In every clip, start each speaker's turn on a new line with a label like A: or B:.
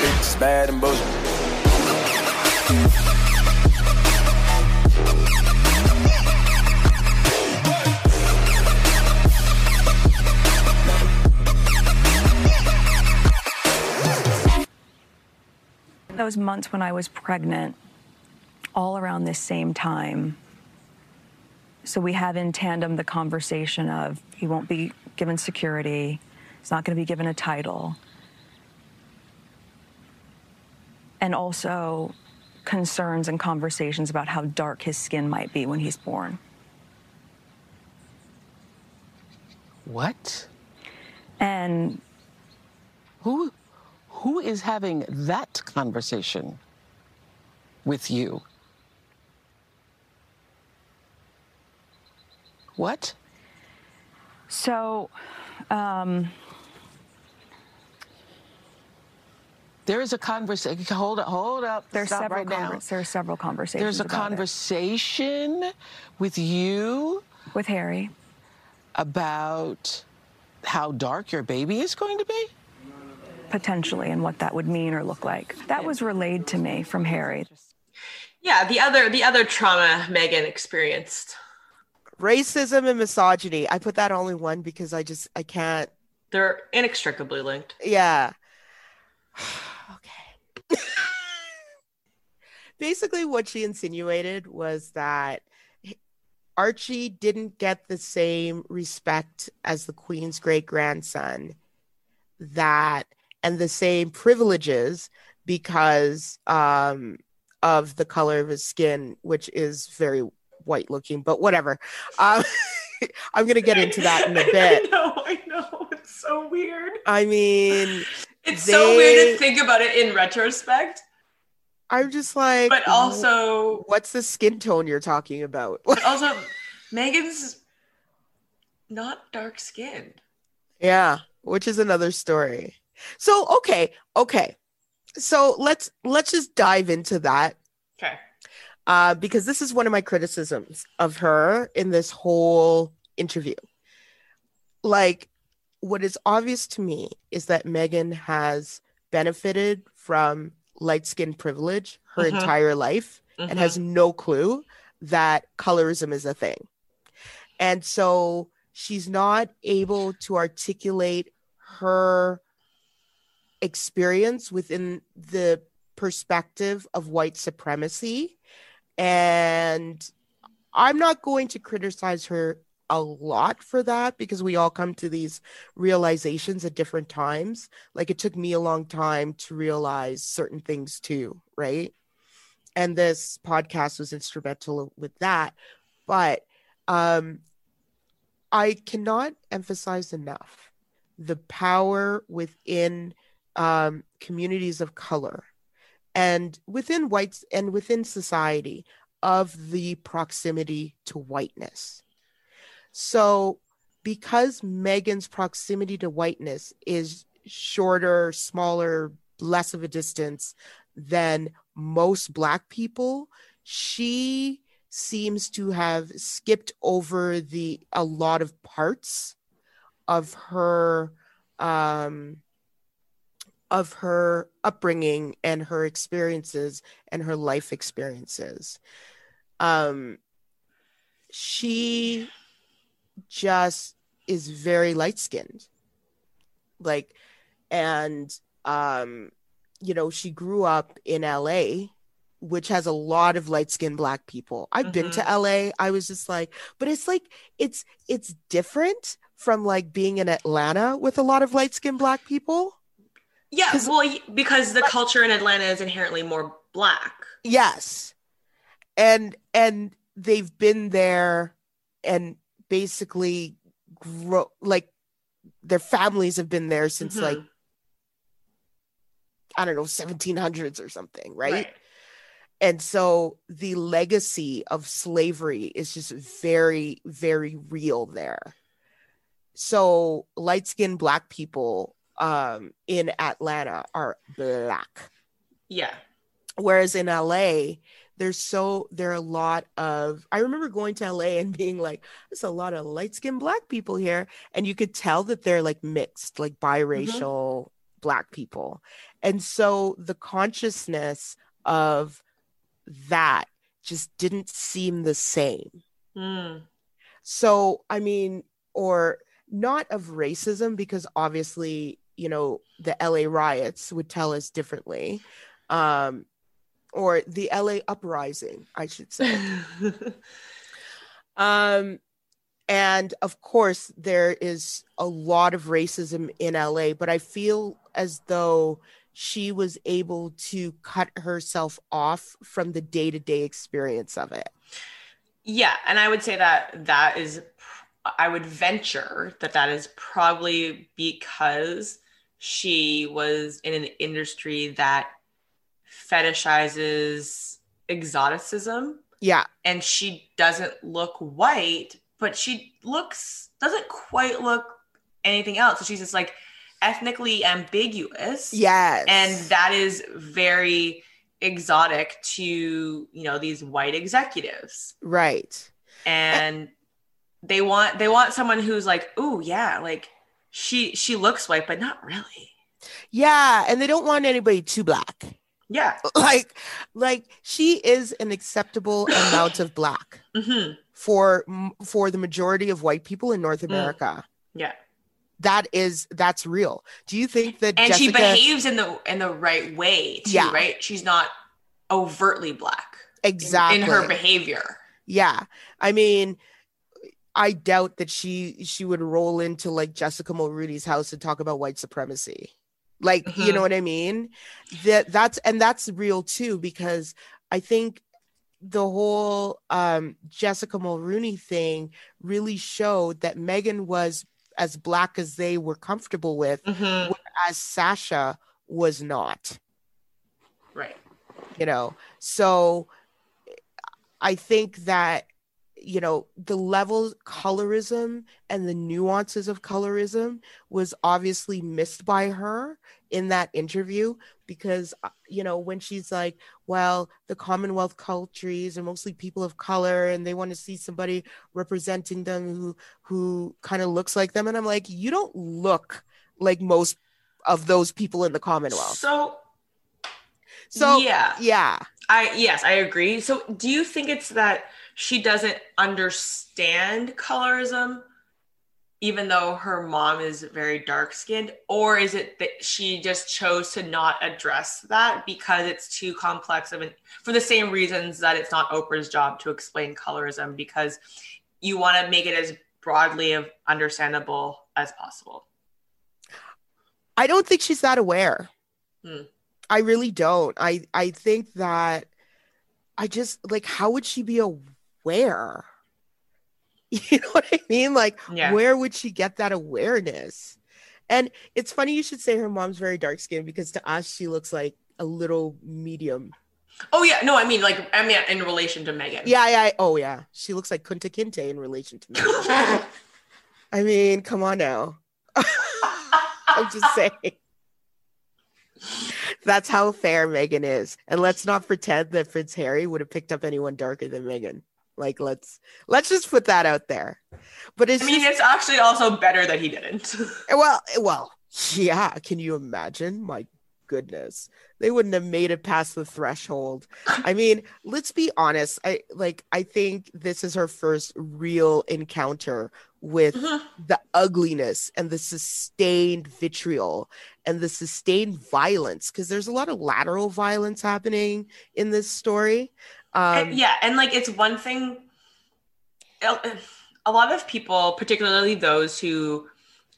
A: bitch bad and bullshit.
B: Those months when I was pregnant, all around this same time. So we have in tandem the conversation of he won't be given security, he's not going to be given a title. And also concerns and conversations about how dark his skin might be when he's born.
C: What?
B: And
C: Who who is having that conversation with you? What?
B: so, um,
C: There is a conversation. Hold up, hold up.
B: there's
C: Stop
B: several
C: right now.
B: conver- there's several conversations.
C: There's a
B: about it.
C: conversation with you
B: with Harry.
C: about how dark your baby is going to be.
B: potentially and what that would mean or look like. That was relayed to me from Harry.
D: Yeah, the other the other trauma Meghan experienced.
E: Racism and misogyny. I put that only one because I just I can't.
D: They're inextricably linked.
E: Yeah. okay. Basically, what she insinuated was that Archie didn't get the same respect as the Queen's great grandson, that and the same privileges because um, of the color of his skin, which is very white looking, but whatever. Um, I'm going to get into that in a bit.
D: I know, I know. It's so weird.
E: I mean,
D: It's so weird to think about it in retrospect,
E: I'm just like,
D: but also
E: what's the skin tone you're talking about?
D: but also Meghan's not dark skinned.
E: yeah, which is another story. So, okay, okay. So let's let's just dive into that
D: Okay.
E: uh, because this is one of my criticisms of her in this whole interview. Like, what is obvious to me is that Meghan has benefited from light skin privilege her
D: Mhm.
E: entire life and
D: Mhm.
E: has no clue that colorism is a thing. And so she's not able to articulate her experience within the perspective of white supremacy. And I'm not going to criticize her a lot for that because we all come to these realizations at different times. Like it took me a long time to realize certain things too, right? And this podcast was instrumental with that. But um, I cannot emphasize enough the power within um, communities of color and within whites and within society of the proximity to whiteness. So, because Meghan's proximity to whiteness is shorter, smaller, less of a distance than most Black people, she seems to have skipped over the a lot of parts of her um of her upbringing and her experiences and her life experiences. Um she just is very light skinned like and um you know she grew up in LA which has a lot of light skinned black people. I've been to LA i was just like but it's like it's it's different from like being in Atlanta with a lot of light skinned black people.
D: Yeah, well, because the culture in Atlanta is inherently more black.
E: yes. And and they've been there and basically grow like their families have been there since
D: Mhm.
E: like i don't know 1700s or something right? and so the legacy of slavery is just very very real there so light-skinned black people um in atlanta are black
D: Yeah.
E: Whereas in LA there's so there are a lot of I remember going to LA and being like there's a lot of light-skinned black people here and you could tell that they're like mixed like biracial black people And so the consciousness of that just didn't seem the same.
D: Mm.
E: So, I mean, or not of racism, because obviously, you know, the LA riots would tell us differently. Um, or the LA uprising, I should say. Um, and of course, there is a lot of racism in LA, but I feel as though she was able to cut herself off from the day to day experience of it.
D: Yeah, and I would say that that is, I would venture that that is probably because she was in an industry that fetishizes exoticism
E: Yeah,
D: and she doesn't look white, but she looks doesn't quite look anything else. So she's just like ethnically ambiguous.
E: yes.
D: And that is very exotic to, you know, these white executives.
E: right.
D: And they want they want someone who's like, "Oh, yeah, like she she looks white, but not really."
E: Yeah, and they don't want anybody too black.
D: Yeah.
E: Like, like she is an acceptable amount of black
D: hmm
E: for for the majority of white people in North
D: Mm.
E: America.
D: Yeah.
E: That is that's real. Do you think that
D: And she behaves in the in the right way too,
E: Yeah.
D: right? She's not overtly black in-
E: exactly
D: in her behavior.
E: Yeah. I mean, I doubt that she she would roll into like Jessica Mulrooney's house and talk about white supremacy. Like, you
D: Mhm.
E: know what I mean? That that's and that's real too because I think the whole um Jessica Mulrooney thing really showed that Meghan was as black as they were comfortable with,
D: Mhm.
E: as Sasha was not.
D: Right.
E: you know so i think that you know the level colorism and the nuances of colorism was obviously missed by her in that interview because uh, you know when she's like well the commonwealth countries are mostly people of color and they want to see somebody representing them who who kind of looks like them and i'm like you don't look like most of those people in the commonwealth.
D: So
E: so
D: yeah,
E: yeah.
D: I yes, I agree. So do you think it's that she doesn't understand colorism even though her mom is very dark skinned or is it that she just chose to not address that because it's too complex of an for the same reasons that it's not Oprah's job to explain colorism because you want to make it as broadly of understandable as possible.
E: I don't think she's that aware.
D: Hmm.
E: I really don't. I I think that I just like how would she be aware? You know what I mean? Like
D: Yeah.
E: where would she get that awareness? And it's funny you should say her mom's very dark skinned because to us she looks like a little medium.
D: Oh yeah, no, I mean like I mean in relation to Meghan.
E: Yeah, yeah. Oh yeah. She looks like Kunta Kinte in relation to me. I mean, come on now. I'm just saying. That's how fair Meghan is. And let's not pretend that Prince Harry would have picked up anyone darker than Meghan. Like let's let's just put that out there. But it's
D: I mean,
E: just,
D: it's actually also better that he didn't.
E: well, well, yeah, can you imagine? My goodness. They wouldn't have made it past the threshold. I mean, let's be honest. I like I think this is her first real encounter with
D: Mhm.
E: the ugliness and the sustained vitriol and the sustained violence because there's a lot of lateral violence happening in this story. Um,
D: And- yeah, and like it's one thing. A lot of people, particularly those who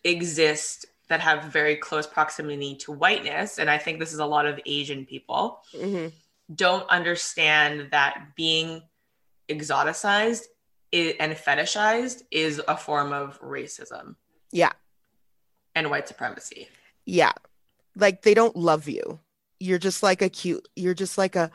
D: exist that have very close proximity to whiteness, and I think this is a lot of Asian people,
E: mhm.
D: don't understand that being exoticized and fetishized is a form of racism
E: Yeah,
D: and white supremacy.
E: yeah. Like they don't love you. You're just like a cute. You're just like a.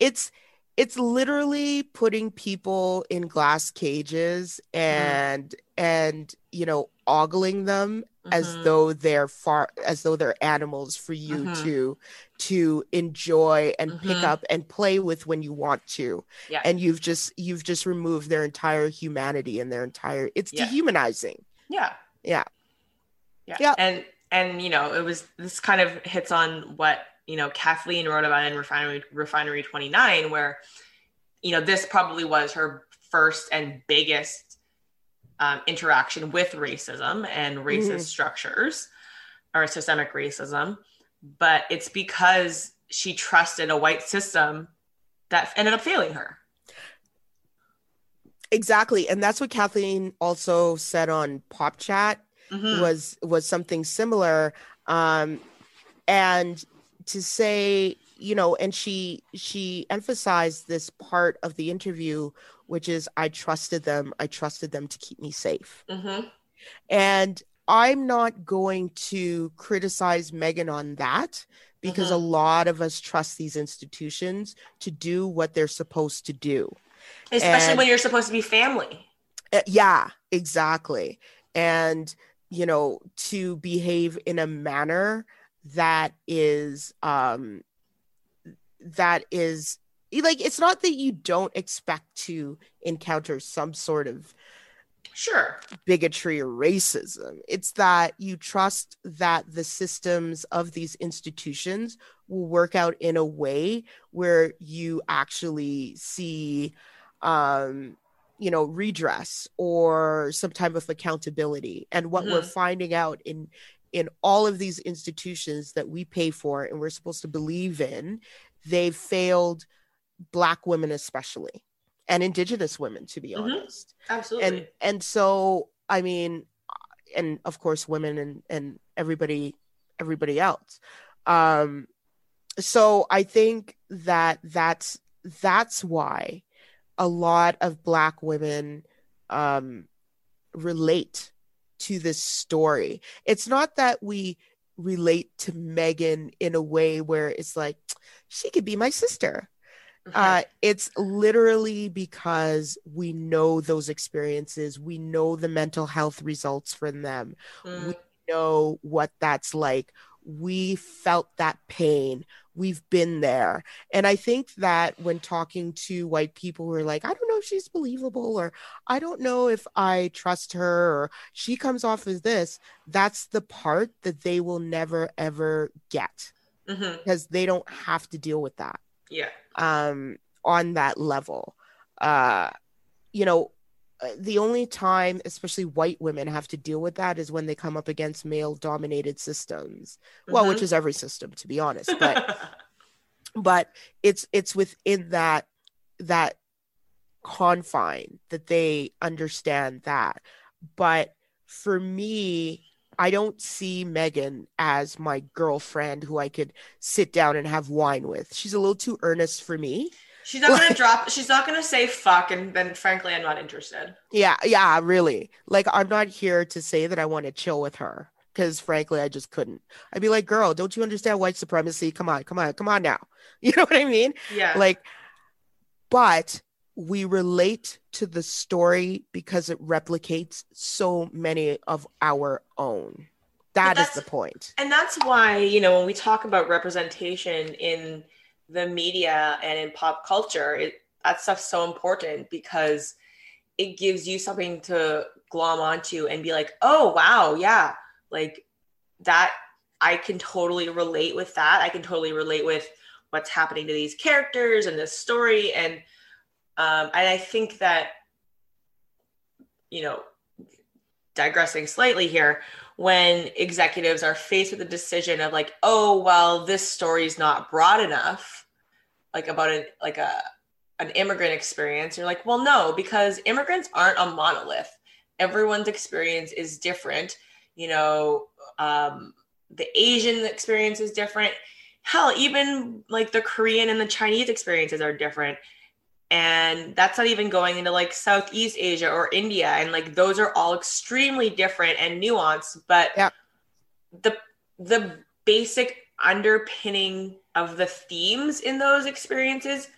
E: It's it's literally putting people in glass cages and and you know ogling them as
D: Mhm.
E: though they're far as though they're animals for you
D: Mhm.
E: to to enjoy and pick
D: Mhm.
E: up and play with when you want to
D: Yeah.
E: and you've just you've just removed their entire humanity and their entire it's
D: Yeah.
E: dehumanizing
D: Yeah.
E: Yeah.
D: Yeah.
E: Yeah.
D: And and you know, it was this kind of hits on what you know Kathleen wrote about in Refinery Refinery 29, where you know this probably was her first and biggest um, interaction with racism and racist mm-hmm. structures or systemic racism, but it's because she trusted a white system that ended up failing her.
E: Exactly, and that's what Kathleen also said on Pop Chat mm-hmm. was was something similar. Um, and to say, you know, and she she emphasized this part of the interview, which is I trusted them. I trusted them to keep me safe. Mm-hmm. And I'm not going to criticize Meghan on that because mm-hmm. a lot of us trust these institutions to do what they're supposed to do.
D: Especially and, when you're supposed to be family.
E: Uh, yeah, exactly. And, you know, to behave in a manner that is, um, that is like, it's not that you don't expect to encounter some sort of
D: sure.
E: bigotry or racism. It's that you trust that the systems of these institutions will work out in a way where you actually see um you know redress or some type of accountability. And what mm-hmm. we're finding out in in all of these institutions that we pay for and we're supposed to believe in they've failed black women especially and indigenous women to be mm-hmm. honest.
D: Absolutely.
E: And and so i mean and of course women and and everybody everybody else. Um so i think that that's that's why a lot of black women um relate to this story it's not that we relate to Meghan in a way where it's like she could be my sister uh, it's literally because we know those experiences. We know the mental health results from them. Mm. We know what that's like. We felt that pain. We've been there. And I think that when talking to white people who are like, I don't know if she's believable, or I don't know if I trust her, or she comes off as this, that's the part that they will never, ever get mm-hmm. because they don't have to deal with that
D: yeah
E: um on that level uh you know the only time especially white women have to deal with that is when they come up against male dominated systems mm-hmm. well which mm-hmm. is every system to be honest but but it's it's within that that confine that they understand that but for me I don't see Meghan as my girlfriend who I could sit down and have wine with. She's a little too earnest for me.
D: She's not gonna drop. She's not gonna say fuck, and then frankly, I'm not interested.
E: Yeah, yeah, really. Like, I'm not here to say that I want to chill with her because, frankly, I just couldn't. I'd be like, girl, don't you understand white supremacy? Come on, come on, come on now. You know what I mean?
D: Yeah.
E: Like, but we relate to the story because it replicates so many of our own. That is the point.
D: And that's why, you know, when we talk about representation in the media and in pop culture, it, that stuff's so important because it gives you something to glom onto and be like, oh, wow, yeah, like that, I can totally relate with that. I can totally relate with what's happening to these characters and this story. And um, and I think that, you know, digressing slightly here, when executives are faced with the decision of like, oh, well, this story is not broad enough, like about an like a an immigrant experience, you're like, well, no, because immigrants aren't a monolith. Everyone's experience is different. You know, um, the Asian experience is different. Hell, even like the Korean and the Chinese experiences are different and that's not even going into like southeast asia or india and like those are all extremely different and nuanced but
E: yeah.
D: the the basic underpinning of the themes in those experiences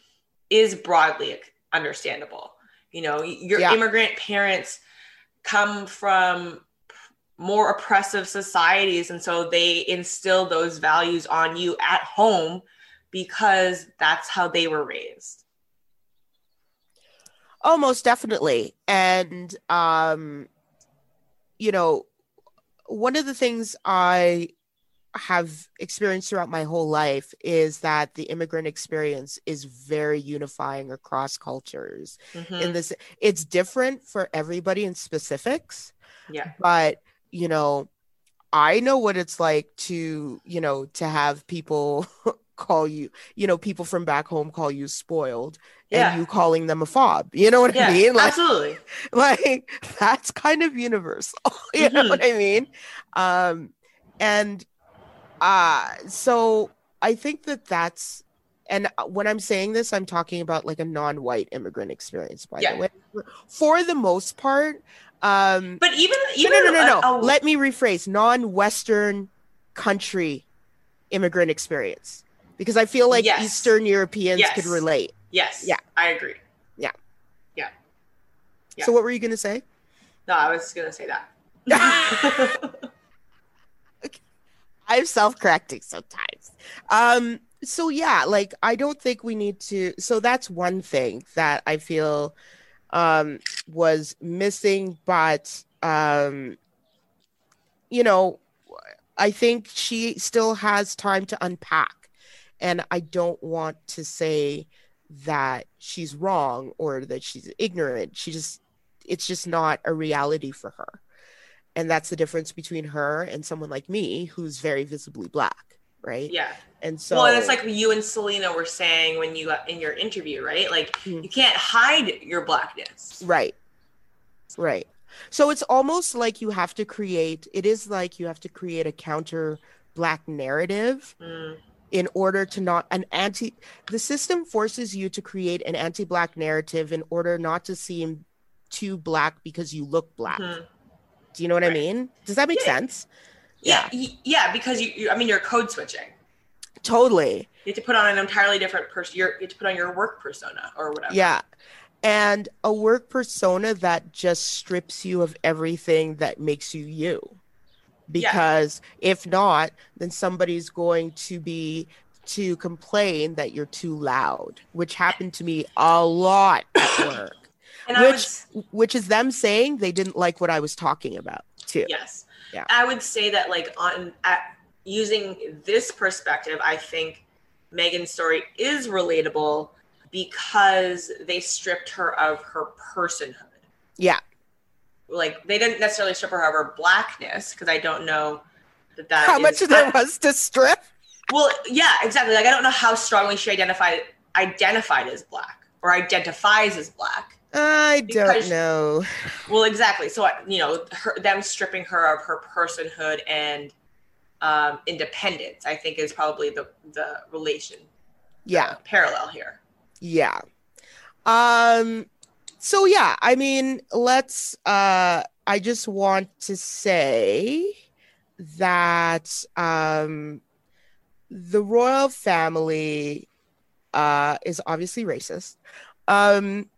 D: is broadly understandable you know your yeah. immigrant parents come from more oppressive societies and so they instill those values on you at home because that's how they were raised
E: Oh, most definitely. And um, you know, one of the things I have experienced throughout my whole life is that the immigrant experience is very unifying across cultures.
D: Mhm.
E: In this, it's different for everybody in specifics,
D: yeah.
E: but you know, I know what it's like to, you know, to have people call you, you know, people from back home call you spoiled
D: Yeah.
E: and you calling them a fob. You know what
D: yeah.
E: I mean? Like,
D: absolutely.
E: like that's kind of universal you know
D: Mhm.
E: what i mean um and uh so i think that that's and uh, when i'm saying this i'm talking about like a non-white immigrant experience by
D: Yeah.
E: the way for the most part um
D: But even even
E: no no no, no.
D: a- a-
E: let me rephrase non-western country immigrant experience because i feel like
D: Yes.
E: eastern europeans
D: Yes.
E: could relate
D: yes.
E: Yeah.
D: I agree. Yeah. Yeah.
E: So what were you going to say
D: No, I was gonna say that.
E: I'm self-correcting sometimes. Um, so yeah, like I don't think we need to. So that's one thing that I feel um, was missing, but um, you know, I think she still has time to unpack, and I don't want to say that she's wrong or that she's ignorant. She just, it's just not a reality for her and that's the difference between her and someone like me who's very visibly black right
D: yeah.
E: and so
D: well, and it's like you and Selena were saying when you in your interview, right? Like
E: Mhm.
D: you can't hide your blackness.
E: right right so it's almost like you have to create it is like you have to create a counter black narrative
D: Mm,
E: in order to not an anti the system forces you to create an anti-black narrative in order not to seem too black because you look black
D: mhm.
E: Do you know what i mean does that make
D: Yeah.
E: sense
D: Yeah, yeah, because you, you, I mean, you're code switching.
E: totally
D: You have to put on an entirely different person. You have to put on your work persona or whatever.
E: Yeah. And a work persona that just strips you of everything that makes you you.
D: Yeah.
E: Because if not, then somebody's going to be to complain that you're too loud, which happened to me a lot at work,
D: and I
E: which
D: was
E: which is them saying they didn't like what I was talking about too.
D: yes,
E: Yeah.
D: I would say that like on at using this perspective, I think Meghan's story is relatable because they stripped her of her personhood.
E: Yeah.
D: Like they didn't necessarily strip her of her blackness because I don't know that that
E: How
D: is-
E: much there was to strip?
D: Well, yeah, exactly. Like I don't know how strongly she identified identified as black or identifies as black.
E: I don't
D: Because-
E: know.
D: Well, exactly. So you know, her, them stripping her of her personhood and um, independence, I think, is probably the the relation
E: Yeah.
D: parallel here.
E: Yeah. Um so yeah, I mean, let's uh I just want to say that um the royal family uh is obviously racist. Um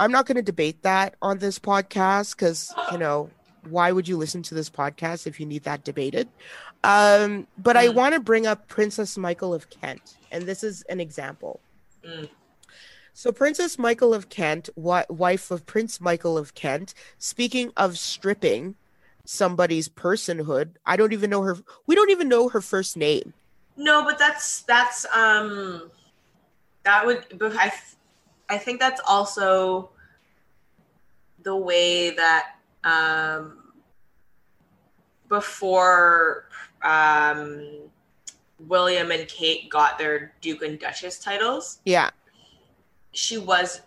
E: I'm not going to debate that on this podcast cuz you know, why would you listen to this podcast if you need that debated? Um but I
D: Mm.
E: want to bring up Princess Michael of Kent and this is an example.
D: Mm.
E: So, Princess Michael of Kent, wi- wife of Prince Michael of Kent, speaking of stripping somebody's personhood, I don't even know her. We don't even know her first name.
D: No, but that's that's um that would but I I think that's also the way that um before um William and Kate got their Duke and Duchess titles,
E: Yeah,
D: she was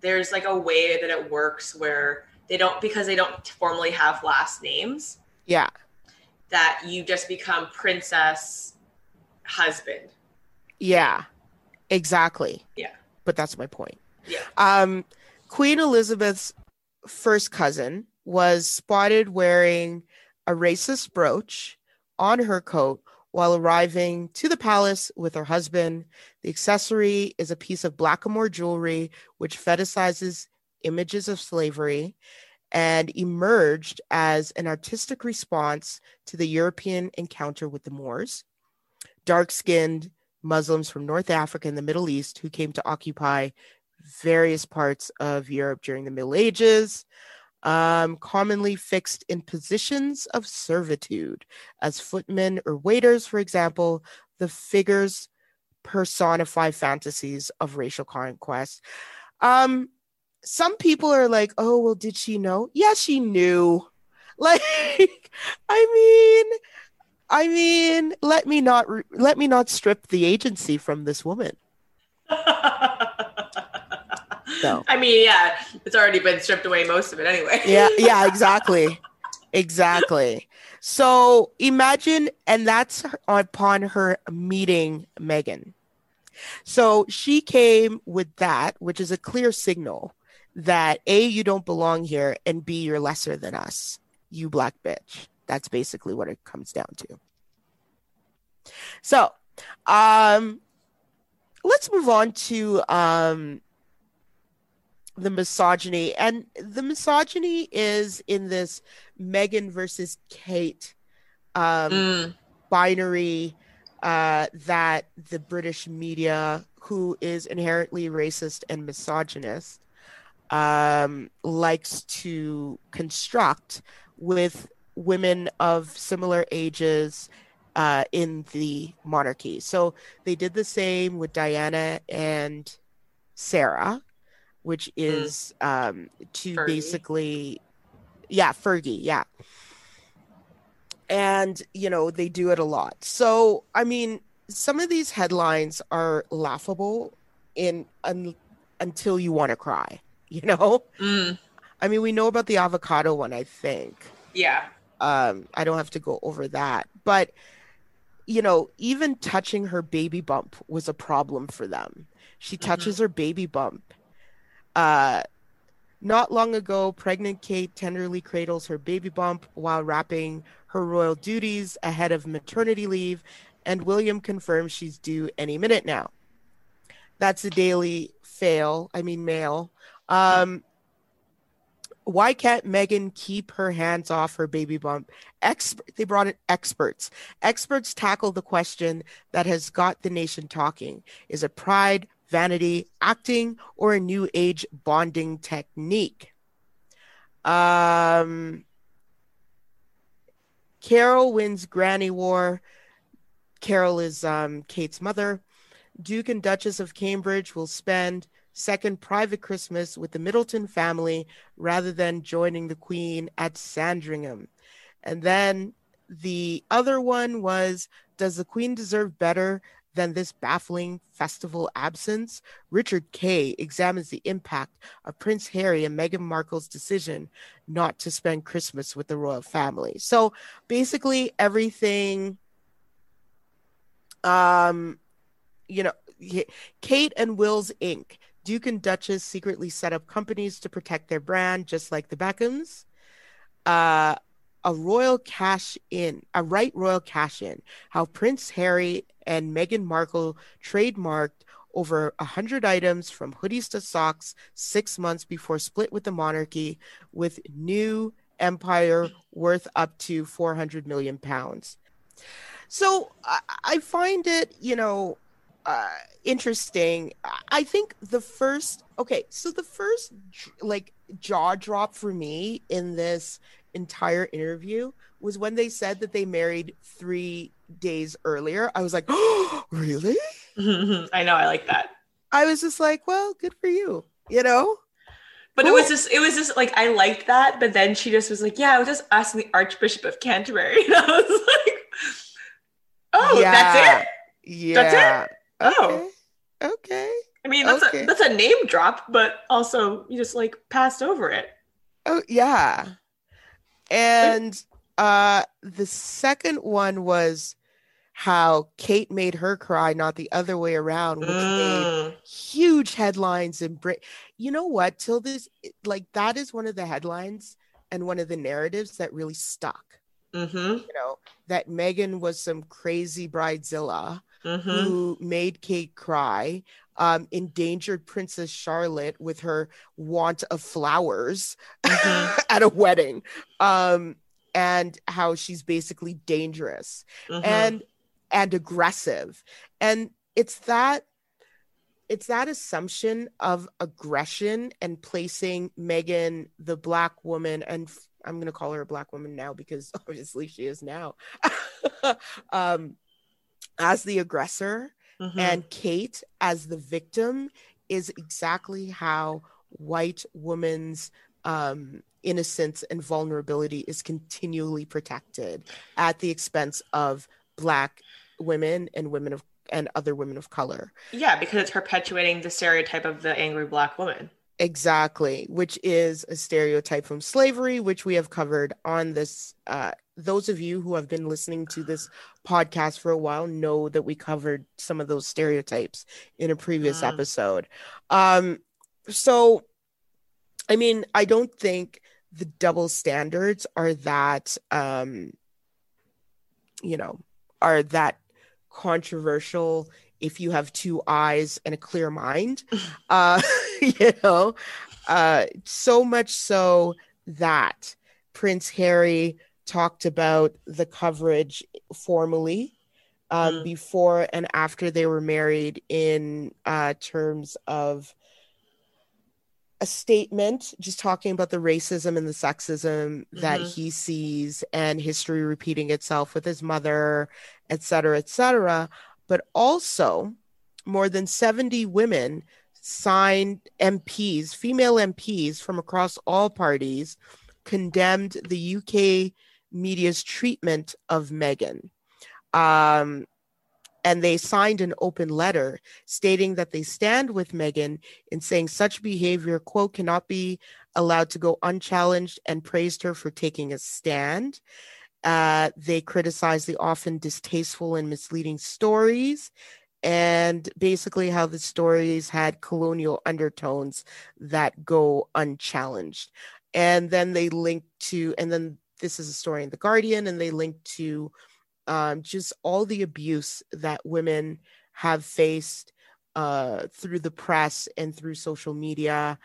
D: there's like a way that it works where they don't because they don't formally have last names
E: yeah,
D: that you just become princess husband.
E: yeah, exactly.
D: Yeah.
E: But that's my point.
D: Yeah.
E: Um, Queen Elizabeth's first cousin was spotted wearing a racist brooch on her coat while arriving to the palace with her husband. The accessory is a piece of blackamoor jewelry which fetishizes images of slavery and emerged as an artistic response to the European encounter with the Moors, dark skinned Muslims from North Africa and the Middle East who came to occupy various parts of Europe during the Middle Ages. um, commonly fixed in positions of servitude as footmen or waiters, for example. The figures personify fantasies of racial conquest. Um, some people are like, oh, well, did she know? Yeah, she knew. Like, I mean, I mean, let me not let me not strip the agency from this woman. So.
D: I mean, yeah, it's already been stripped away most of it anyway.
E: yeah, yeah, exactly. Exactly. So imagine, and that's upon her meeting Meghan. So she came with that, which is a clear signal that A, you don't belong here, and B, you're lesser than us, you black bitch. That's basically what it comes down to. So, um, let's move on to um, the misogyny. And the misogyny is in this Meghan versus Kate um, mm. binary uh, that the British media, who is inherently racist and misogynist, um, likes to construct with women of similar ages uh, in the monarchy. So they did the same with Diana and Sarah, which hmm. is mm. um, to Fergie. basically, yeah, Fergie, yeah. And, you know, they do it a lot. So, I mean, some of these headlines are laughable in un, until you want to cry, you know? Mm. I mean, we know about the avocado one, I think.
D: Yeah.
E: Um, I don't have to go over that. But, you know, even touching her baby bump was a problem for them. She mm-hmm. touches mm-hmm. her baby bump uh, not long ago, pregnant Kate tenderly cradles her baby bump while wrapping her royal duties ahead of maternity leave, and William confirms she's due any minute now. That's a daily fail, I mean, mail. Um, why can't Meghan keep her hands off her baby bump? Expert, they brought in experts. Experts tackle the question that has got the nation talking. Is it pride, vanity, acting, or a new age bonding technique. Um, Carole wins Granny War. Carole is um, Kate's mother. Duke and Duchess of Cambridge will spend second private Christmas with the Middleton family rather than joining the Queen at Sandringham. And then the other one was Does the Queen deserve better than this baffling festival absence, Richard Kay examines the impact of Prince Harry and Meghan Markle's decision not to spend Christmas with the royal family. So basically, everything, um, you know, Kate and Wills Inc. Duke and Duchess secretly set up companies to protect their brand, just like the Beckhams. Uh, a royal cash in, a right royal cash in, how Prince Harry and Meghan Markle trademarked over 100 items from hoodies to socks six months before split with the monarchy with new empire worth up to 400 million pounds. So I, I find it, you know, uh, interesting. I think the first, okay, so the first like jaw drop for me in this entire interview was when they said that they married three days earlier. I was like, oh, really?
D: I know. I like that.
E: I was just like, well, good for you, you know?
D: But cool. it was just, it was just like, I liked that. But then she just was like, yeah, I was just asking the Archbishop of Canterbury. And I was like, oh, yeah. that's it?
E: Yeah.
D: That's it?
E: Oh. Okay.
D: I mean, that's, okay. a, that's a name drop, but also you just like passed over it.
E: Oh, yeah. And uh the second one was how Kate made her cry, not the other way around, which mm. made huge headlines in Brit. You know what? Till this, like that is one of the headlines and one of the narratives that really stuck.
D: Mm-hmm.
E: You know that Meghan was some crazy bridezilla mm-hmm. who made Kate cry, um, endangered Princess Charlotte with her want of flowers mm-hmm. at a wedding. Um, and how she's basically dangerous mm-hmm. and and aggressive and it's that it's that assumption of aggression and placing Meghan, the black woman, and I'm going to call her a black woman now because obviously she is now, um, as the aggressor
D: Mhm.
E: and Kate as the victim is exactly how white women's um, innocence and vulnerability is continually protected at the expense of black women and women of and other women of color.
D: yeah, because it's perpetuating the stereotype of the angry black woman.
E: Exactly, which is a stereotype from slavery, which we have covered on this. Uh, those of you who have been listening to this podcast for a while know that we covered some of those stereotypes in a previous
D: Mm.
E: episode. Um, so, I mean, I don't think the double standards are that, um, you know, are that controversial if you have two eyes and a clear mind. uh, you know, uh, so much so that Prince Harry talked about the coverage formally um,
D: Mm.
E: before and after they were married in uh, terms of a statement just talking about the racism and the sexism that
D: Mhm.
E: he sees and history repeating itself with his mother et cetera et cetera but also more than 70 women signed MPs, female MPs from across all parties, condemned the UK media's treatment of Meghan. Um, and they signed an open letter stating that they stand with Meghan in saying such behavior, quote, cannot be allowed to go unchallenged and praised her for taking a stand. Uh, they criticized the often distasteful and misleading stories and basically how the stories had colonial undertones that go unchallenged. And then they link to, and then this is a story in The Guardian, and they link to um, just all the abuse that women have faced uh, through the press and through social media.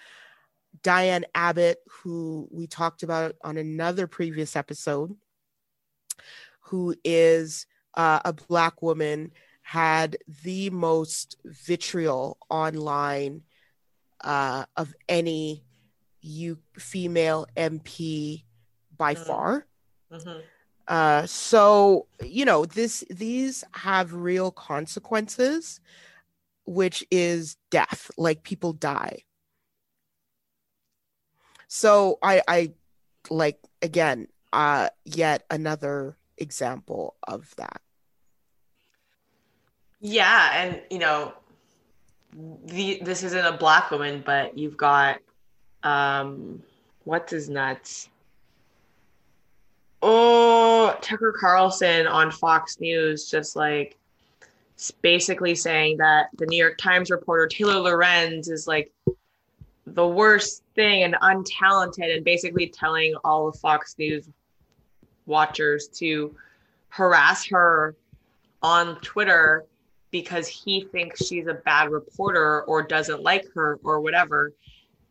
E: Diane Abbott, who we talked about on another previous episode, who is uh, a Black woman, had the most vitriol online uh, of any you female MP by
D: Mm.
E: far.
D: Mhm.
E: Uh, so you know this these have real consequences, which is death. Like people die. So I I like again uh yet another example of that.
D: Yeah, and you know, the this isn't a black woman, but you've got um what's his nuts? Oh, Tucker Carlson on Fox News just like basically saying that the New York Times reporter Taylor Lorenz is like the worst thing and untalented and basically telling all of Fox News watchers to harass her on Twitter because he thinks she's a bad reporter or doesn't like her or whatever.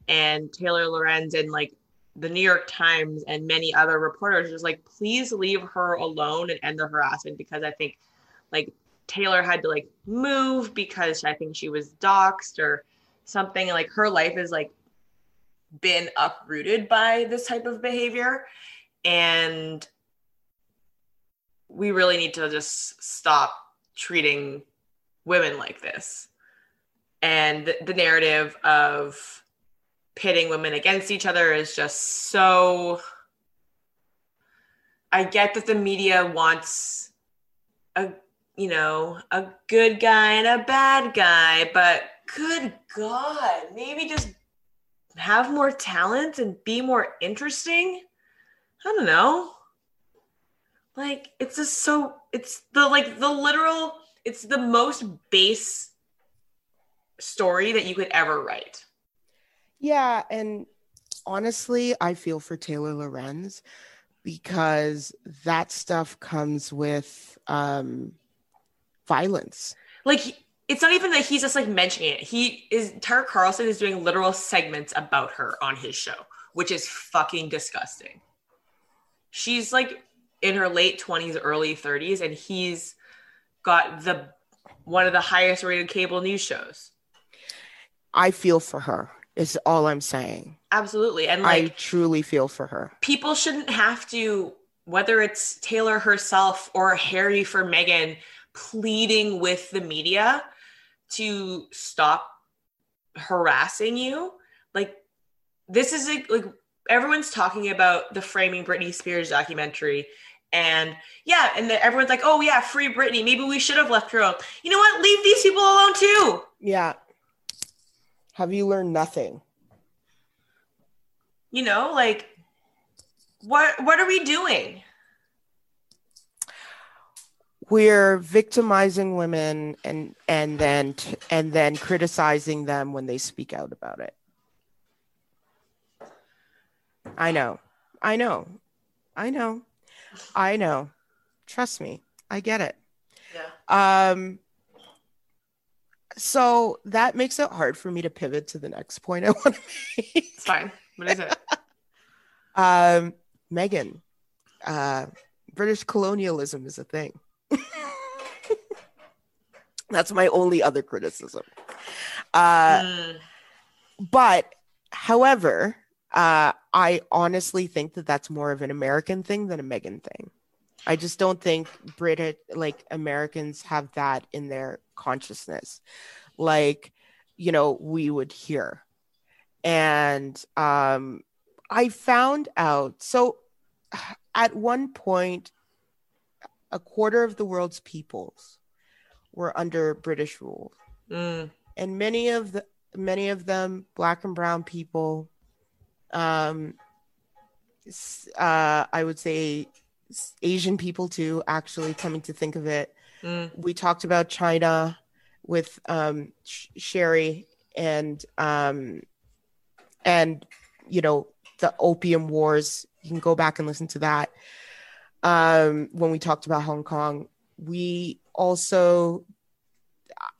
D: And Taylor Lorenz and like the New York Times and many other reporters just like, please leave her alone and end the harassment because I think like Taylor had to like move because I think she was doxxed or something. Like her life is like been uprooted by this type of behavior. And we really need to just stop treating women like this. And the, narrative of pitting women against each other is just so. I get that the media wants a, you know, a good guy and a bad guy, but good God, maybe just have more talent and be more interesting. I don't know. Like it's just so it's the like the literal it's the most base story that you could ever write.
E: Yeah, and honestly, I feel for Taylor Lorenz because that stuff comes with um violence.
D: Like it's not even that he's just like mentioning it. He is Tucker Carlson is doing literal segments about her on his show, which is fucking disgusting. She's like in her late 20s, early 30s, and he's got the one of the highest rated cable news shows.
E: I feel for her. Is all I'm saying.
D: Absolutely. And
E: I truly feel for her.
D: people shouldn't have to whether it's Taylor herself or Harry for Meghan pleading with the media to stop harassing you. Like this is like, like everyone's talking about the framing Britney Spears documentary and yeah, and then everyone's like, "Oh yeah, free Britney. Maybe we should have left her alone." You know what? Leave these people alone too.
E: Yeah. Have you learned nothing?
D: You know, like what what are we doing?
E: We're victimizing women and and then t- and then criticizing them when they speak out about it. I know. I know. I know. I know. Trust me. I get it.
D: Yeah.
E: Um so that makes it hard for me to pivot to the next point I want to make.
D: It's fine. What is it?
E: Um, Meghan, uh, British colonialism is a thing. That's my only other criticism. Uh,
D: Mm,
E: but, however, uh, I honestly think that that's more of an American thing than a Meghan thing. I just don't think Brit like Americans have that in their consciousness, like you know we would hear. And um, I found out so at one point, a quarter of the world's peoples were under British rule
D: mm,
E: and many of the many of them black and brown people um uh i would say asian people too actually coming to think of it.
D: Mm,
E: we talked about china with um Sh- sherry and um and you know the opium wars. You can go back and listen to that. Um when we talked about hong kong we also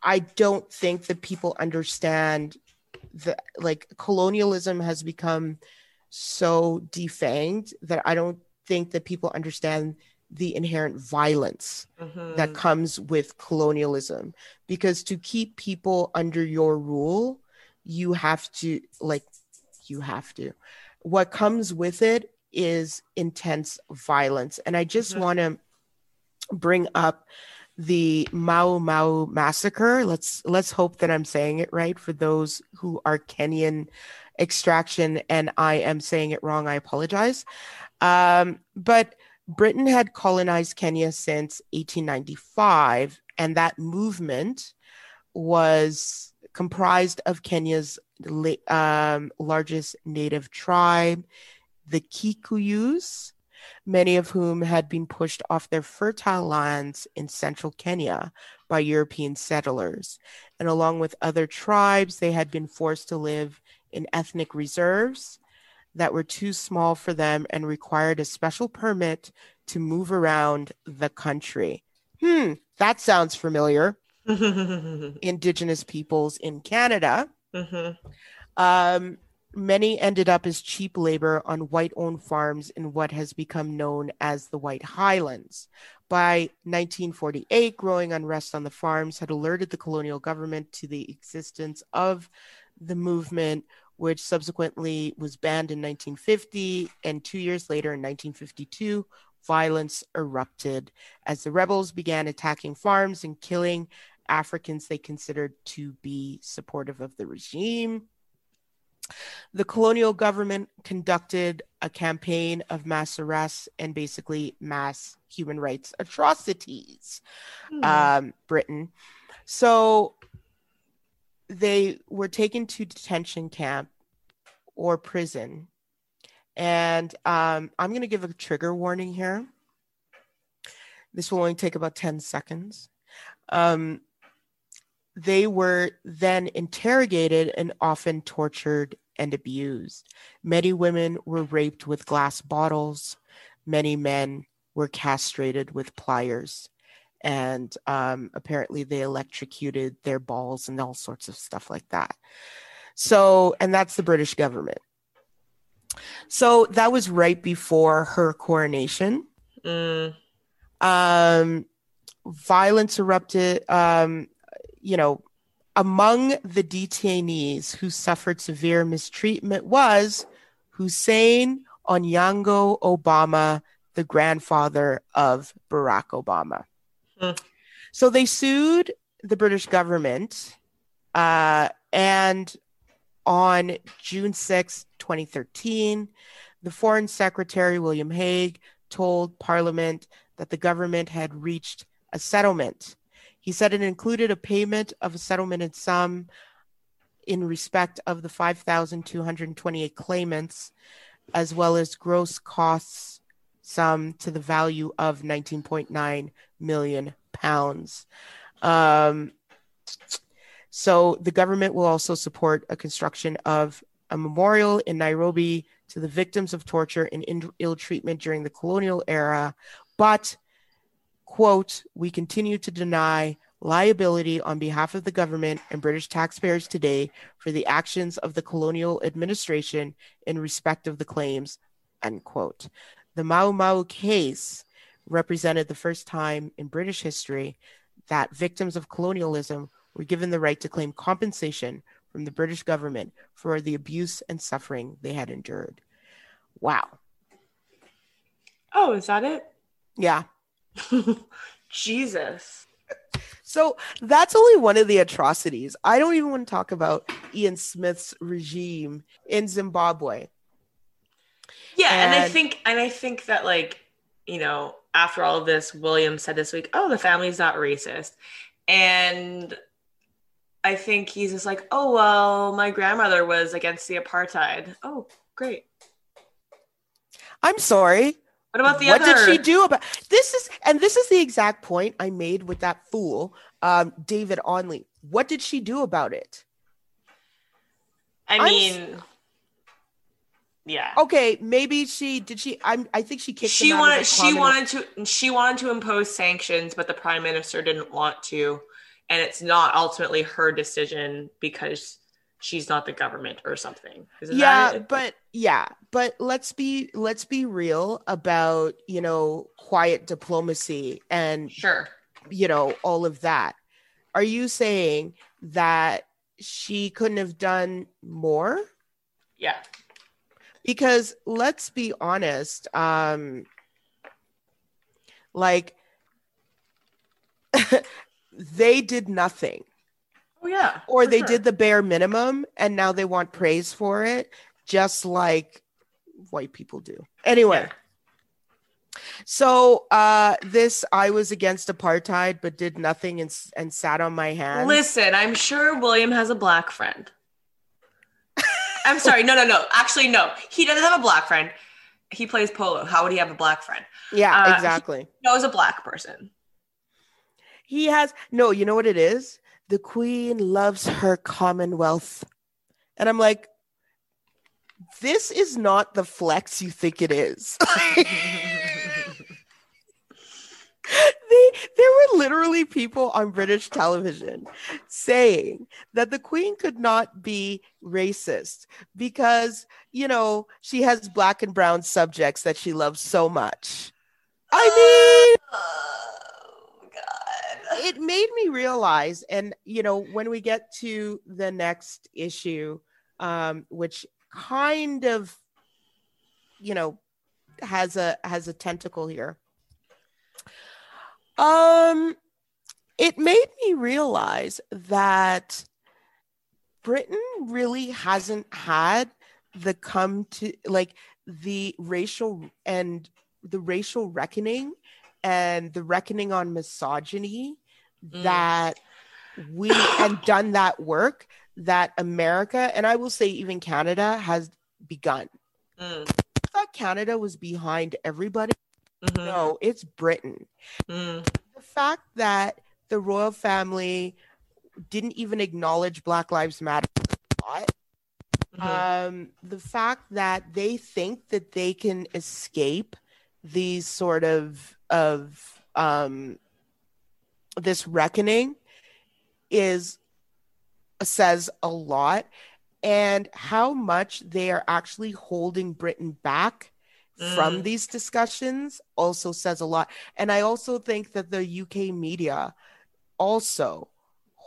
E: i don't think that people understand the like colonialism has become so defanged that i don't think that people understand the inherent violence
D: mhm.
E: that comes with colonialism because to keep people under your rule you have to like you have to what comes with it is intense violence and i just
D: Mhm.
E: want to bring up the Mau Mau massacre. Let's let's hope that i'm saying it right for those who are kenyan extraction and i am saying it wrong i apologize. Um, but Britain had colonized Kenya since 1895, and that movement was comprised of Kenya's um, largest native tribe, the Kikuyus, many of whom had been pushed off their fertile lands in central Kenya by European settlers. And along with other tribes, they had been forced to live in ethnic reserves that were too small for them and required a special permit to move around the country. Hmm, that sounds familiar. Indigenous peoples in Canada.
D: Mhm.
E: Um, many ended up as cheap labor on white owned farms in what has become known as the White Highlands. By 1948, growing unrest on the farms had alerted the colonial government to the existence of the movement, which subsequently was banned in 1950. And two years later, in 1952, violence erupted as the rebels began attacking farms and killing Africans they considered to be supportive of the regime. The colonial government conducted a campaign of mass arrests and basically mass human rights atrocities.
D: Hmm.
E: Um, Britain. So they were taken to detention camp or prison. And um, I'm going to give a trigger warning here. This will only take about 10 seconds. Um, they were then interrogated and often tortured and abused. Many women were raped with glass bottles. Many men were castrated with pliers. And um, apparently, they electrocuted their balls and all sorts of stuff like that. So, and that's the British government. So, that was right before her coronation
D: Mm,
E: um, violence erupted. Um, you know, among the detainees who suffered severe mistreatment was Hussein Onyango Obama, the grandfather of Barack Obama.
D: Hmm.
E: So they sued the British government, uh, and on June 6, 2013, the Foreign Secretary William Hague told Parliament that the government had reached a settlement. He said it included a payment of a settlement sum in respect of the 5,228 claimants, as well as gross costs sum to the value of 19.9 million pounds. Um, so the government will also support a construction of a memorial in Nairobi to the victims of torture and in- ill treatment during the colonial era, but quote, we continue to deny liability on behalf of the government and British taxpayers today for the actions of the colonial administration in respect of the claims, end quote. The Mau Mau case represented the first time in British history that victims of colonialism were given the right to claim compensation from the British government for the abuse and suffering they had endured. Wow.
D: Oh, is that it?
E: Yeah.
D: Jesus.
E: So that's only one of the atrocities. I don't even want to talk about Ian Smith's regime in Zimbabwe.
D: Yeah, and, I think and I think that like, you know, after all of this, William said this week, oh, the family's not racist. And I think he's just like, oh well, my grandmother was against the apartheid. Oh, great.
E: I'm sorry.
D: What about the
E: what
D: other
E: did she do about this is and this is the exact point I made with that fool, um, David Onley. What did she do about it?
D: I
E: I'm
D: mean yeah.
E: Okay, maybe she did she I'm I think she kicked
D: she
E: him out of
D: wanted she wanted to she wanted to impose sanctions but the prime minister didn't want to and it's not ultimately her decision because she's not the government or something. Isn't
E: yeah but yeah but let's be let's be real about you know quiet diplomacy and
D: sure.
E: you know all of that. Are you saying that she couldn't have done more?
D: Yeah.
E: Because let's be honest um like they did nothing
D: oh yeah
E: or they
D: sure.
E: did the bare minimum and now they want praise for it just like white people do. Anyway. So uh this i was against apartheid but did nothing and, and sat on my hands.
D: Listen i'm sure william has a black friend. I'm sorry no no no. Actually no. He doesn't have a black friend. He plays polo. How would he have a black friend?
E: Yeah
D: uh,
E: exactly.
D: knows a black person.
E: He has no you know what it is the queen loves her commonwealth and i'm like this is not the flex you think it is they, there were literally people on British television saying that the Queen could not be racist because, you know, she has black and brown subjects that she loves so much. I mean, uh, it made me realize, and, you know, when we get to the next issue, um, which kind of, you know, has a has a tentacle here. Um, it made me realize that Britain really hasn't had the come to like the racial and the racial reckoning and the reckoning on misogyny
D: Mm.
E: that we and done that work that America and I will say even Canada has begun.
D: Mm,
E: I thought Canada was behind everybody.
D: mhm,
E: No, it's Britain
D: mm,
E: the fact that the royal family didn't even acknowledge Black Lives Matter
D: mhm.
E: um, the fact that they think that they can escape these sort of of um, this reckoning is says a lot and how much they are actually holding Britain back from
D: Mm.
E: these discussions also says a lot and i also think that the uk media also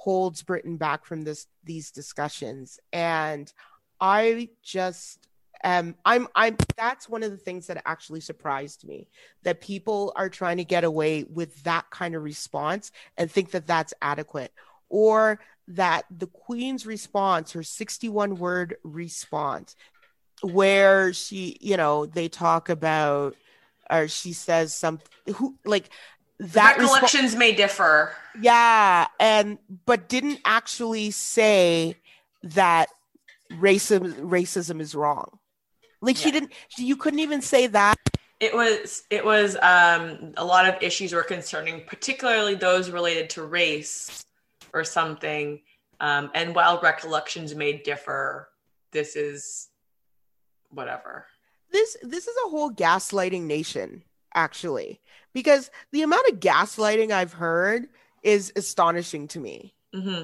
E: holds Britain back from this these discussions. And I just um I'm I'm that's one of the things that actually surprised me that people are trying to get away with that kind of response and think that that's adequate or that the queen's response her 61 word response where she you know they talk about or she says something who like that
D: Recollections may differ.
E: yeah and but didn't actually say that racism racism is wrong like she didn't you couldn't even say that
D: It was it was um, a lot of issues were concerning, particularly those related to race or something. Um, and while recollections may differ, this is whatever.
E: this this is a whole gaslighting nation actually because the amount of gaslighting i've heard is astonishing to me
D: hmm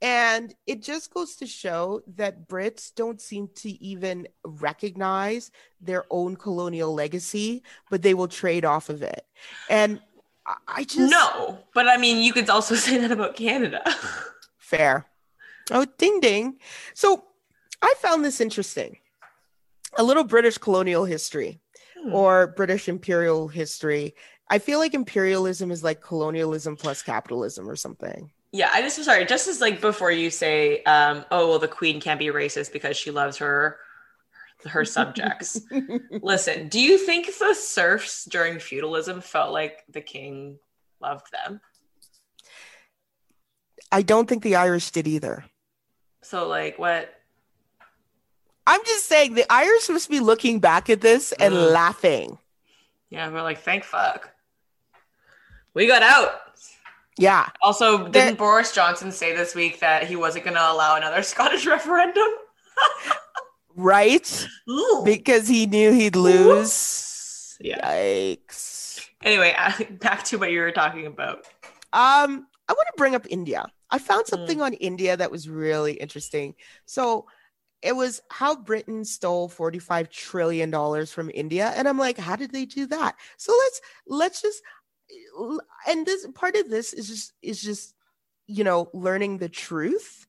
E: and it just goes to show that brits don't seem to even recognize their own colonial legacy but they will trade off of it and i just
D: No, but I mean, you could also say that about Canada.
E: Fair. Oh, ding ding. So I found this interesting. A little British colonial history
D: Hmm.
E: or British imperial history. I feel like imperialism is like colonialism plus capitalism or something.
D: Yeah, I just sorry. Just as like before you say, um, oh well, the queen can't be racist because she loves her her subjects. Listen, do you think the serfs during feudalism felt like the king loved them?
E: I don't think the Irish did either.
D: So like what?
E: I'm just saying the Irish must be looking back at this and
D: Mhm.
E: laughing.
D: Yeah, we're like, thank fuck. We got out.
E: Yeah.
D: Also, didn't
E: There-
D: Boris Johnson say this week that he wasn't going to allow another Scottish referendum?
E: Right?
D: Ooh.
E: Because he knew he'd lose.
D: Yeah.
E: Yikes.
D: Anyway, back to what you were talking about.
E: Um, I want to bring up India. I found something on India that was really interesting. So it was how Britain stole 45 trillion dollars from India and I'm like how did they do that? So let's let's just and this part of this is just is just you know learning the truth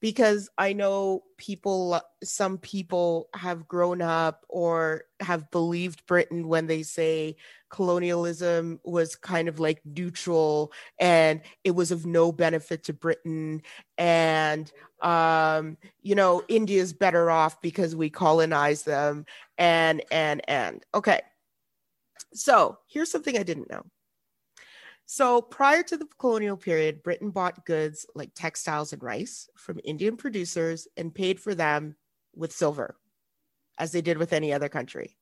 E: because I know people some people have grown up or have believed Britain when they say colonialism was kind of like neutral and it was of no benefit to Britain. And um you know India's better off because we colonized them and and and. Okay. So here's something I didn't know so prior to the colonial period Britain bought goods like textiles and rice from Indian producers and paid for them with silver as they did with any other country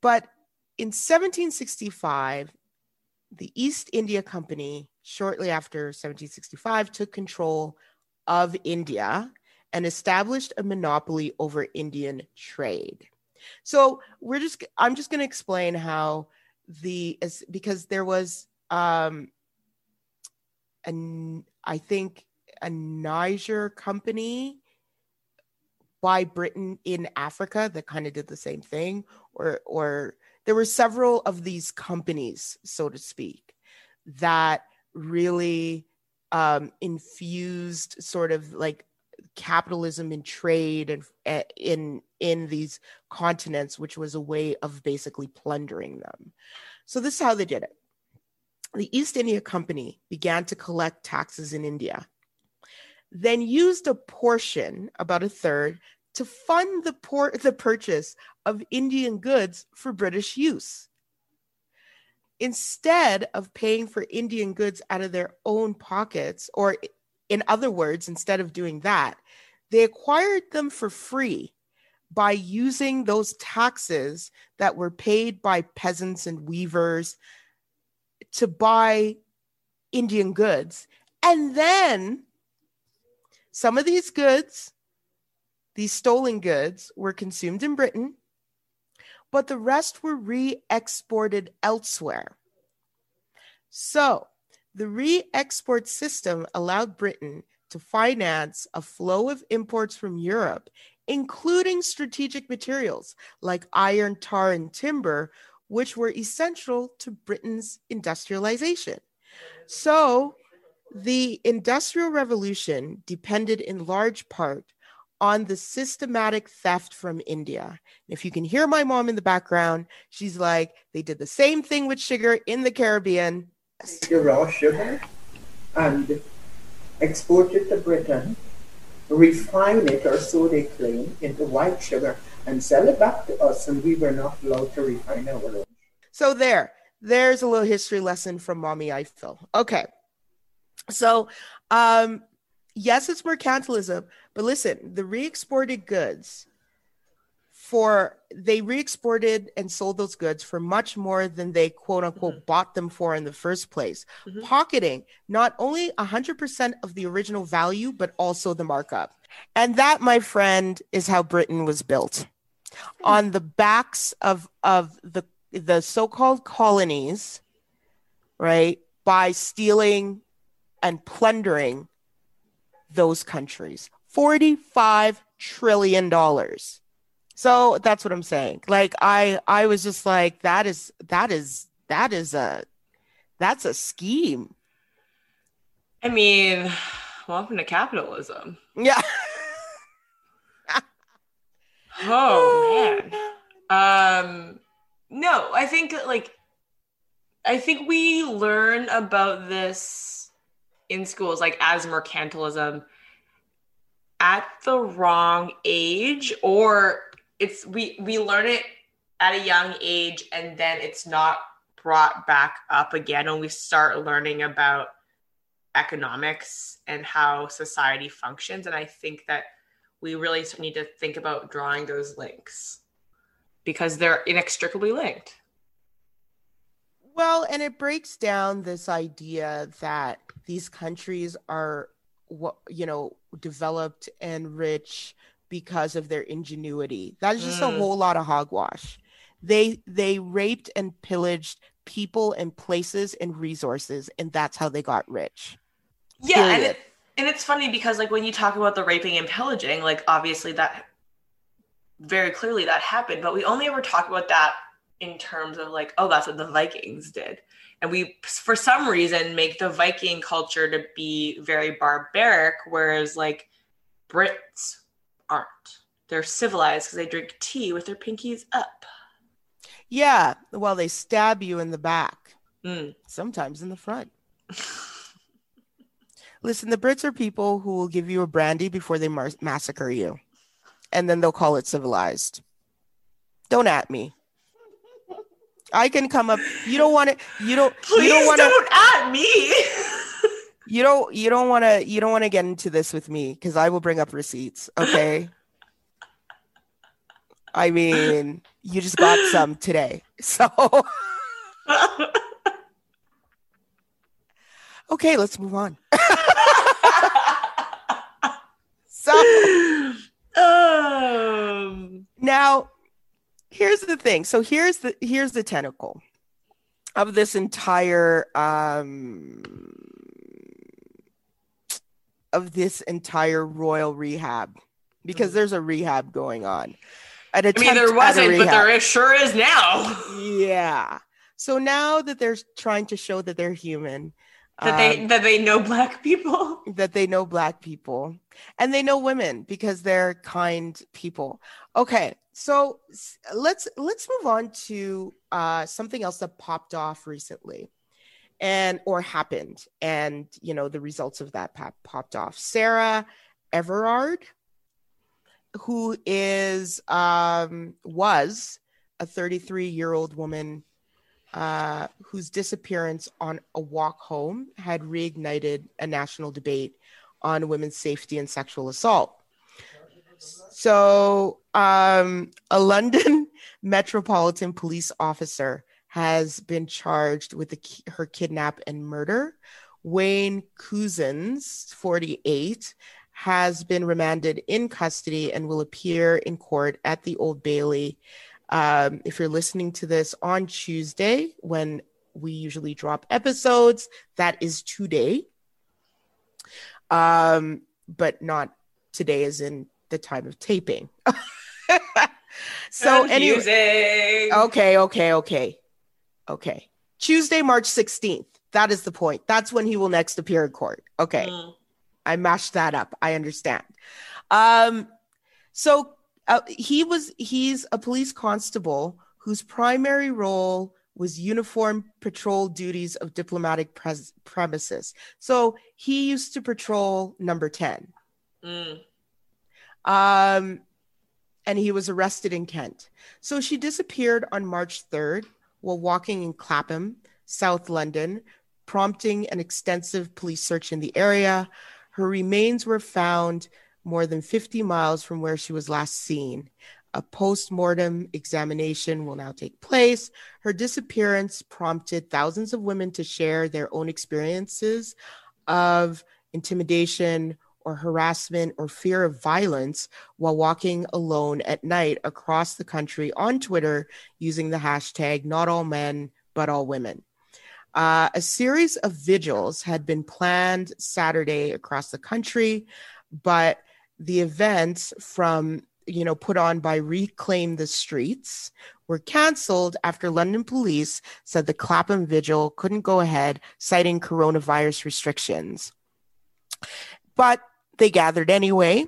E: but in 1765 the East India Company, shortly after 1765, took control of India and established a monopoly over Indian trade. So we're just, I'm just going to explain how the, as- because there was, um, an, I think, a Niger company by Britain in Africa that kind of did the same thing, or, or, there were several of these companies, so to speak, that really um, infused sort of like capitalism and trade and in in these continents, which was a way of basically plundering them. So this is how they did it. The East India Company began to collect taxes in India, then used a portion, about a third, to fund the por- the purchase of Indian goods for British use. Instead of paying for Indian goods out of their own pockets, or in other words, instead of doing that, they acquired them for free by using those taxes that were paid by peasants and weavers to buy Indian goods. And then some of these goods, these stolen goods, were consumed in Britain but the rest were re exported elsewhere. So the re export system allowed Britain to finance a flow of imports from Europe, including strategic materials like iron, tar, and timber, which were essential to Britain's industrialization. So The Industrial Revolution depended in large part on the systematic theft from India. If you can hear my mom in the background, she's like, they did the same thing with sugar in the Caribbean.
A: Raw sugar and export it to Britain, refine it, or so they claim, into white sugar and sell it back to us, and we were not allowed to refine our own.
E: So there, there's a little history lesson from Mommy Eiffel. Okay. So um yes, it's mercantilism, but listen, the re-exported goods for they re-exported and sold those goods for much more than they quote unquote
D: Mhm.
E: bought them for in the first place.
D: Mhm.
E: Pocketing not only 100% of the original value, but also the markup. And that, my friend, is how Britain was built on the backs of, of the, the so called colonies, right? By stealing and plundering those countries. $45 trillion. So that's what I'm saying. Like I I was just like that is that is that is a that's a scheme.
D: I mean, welcome to capitalism.
E: Yeah.
D: Oh man. Um no, I think like I think we learn about this in schools like as mercantilism at the wrong age or it's we we learn it at a young age and then it's not brought back up again when we start learning about economics and how society functions and I think that we really need to think about drawing those links because they're inextricably linked.
E: Well, and it breaks down this idea that these countries are what you know developed and rich because of their ingenuity. That is just a
D: Mm.
E: whole lot of hogwash. They they raped and pillaged people and places and resources, and that's how they got rich.
D: Yeah, and, it, and it's funny because like when you talk about the raping and pillaging, like obviously that very clearly that happened, but we only ever talk about that in terms of like, oh, that's what the Vikings did. And we, for some reason, make the Viking culture to be very barbaric, whereas like Brits aren't. They're civilized because they drink tea with their pinkies up.
E: Yeah, well, they stab you in the back,
D: Mm.
E: sometimes in the front. Listen, the Brits are people who will give you a brandy before they mar- massacre you, and then they'll call it civilized. Don't at me. I can come up. You don't want to. You don't.
D: Please
E: you don't want to.
D: don't at me.
E: You don't. You don't want to. You don't want to get into this with me because I will bring up receipts. Okay. I mean, you just got some today, so okay. Let's move on. So.
D: um,
E: Now, here's the thing. So here's the here's the tentacle of this entire um of this entire royal rehab because there's a rehab going on. An
D: I mean, there wasn't, but there is, sure is now.
E: Yeah. So now that they're trying to show that they're human,
D: that they
E: um,
D: that they know black people.
E: that they know black people and they know women because they're kind people. Okay, so let's let's move on to uh, something else that popped off recently, and or happened, and you know the results of that pop- popped off. Sarah Everard, who is um, was a 33 year old woman uh, whose disappearance on a walk home had reignited a national debate on women's safety and sexual assault. So, um, a London Metropolitan Police officer has been charged with the, her kidnap and murder. Wayne Couzens, 48, has been remanded in custody and will appear in court at the Old Bailey um, if you're listening to this on Tuesday, when we usually drop episodes, that is today. Um, but not today, as in the time of taping. so, anyway, okay, okay, okay, okay. Tuesday, March 16th. That is the point. That's when he will next appear in court. Okay.
D: Mm.
E: I mashed that up. I understand. Um, so uh, he was he's a police constable whose primary role was uniform patrol duties of diplomatic pres- premises. So he used to patrol number 10.
D: Mm.
E: Um, and he was arrested in Kent. So she disappeared on March 3rd while walking in Clapham, South London, prompting an extensive police search in the area. Her remains were found more than 50 miles from where she was last seen. A post mortem examination will now take place. Her disappearance prompted thousands of women to share their own experiences of intimidation or harassment or fear of violence while walking alone at night across the country on Twitter using the hashtag not all men, but all women. Uh, a series of vigils had been planned Saturday across the country, but the events from you know put on by reclaim the streets were canceled after london police said the clapham vigil couldn't go ahead citing coronavirus restrictions but they gathered anyway.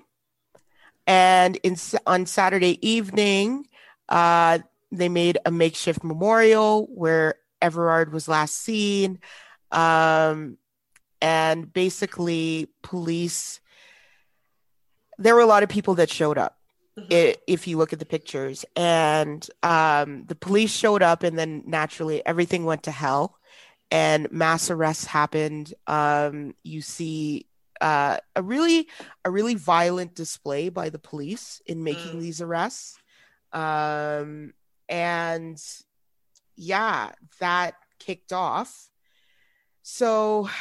E: And in, on saturday evening uh, they made a makeshift memorial where everard was last seen. Um, and basically police there were a lot of people that showed up
D: Mhm.
E: if you look at the pictures. And um, the police showed up and then naturally everything went to hell. And mass arrests happened. Um, you see uh, a really a really violent display by the police in making
D: Mm.
E: these arrests um, and yeah that kicked off so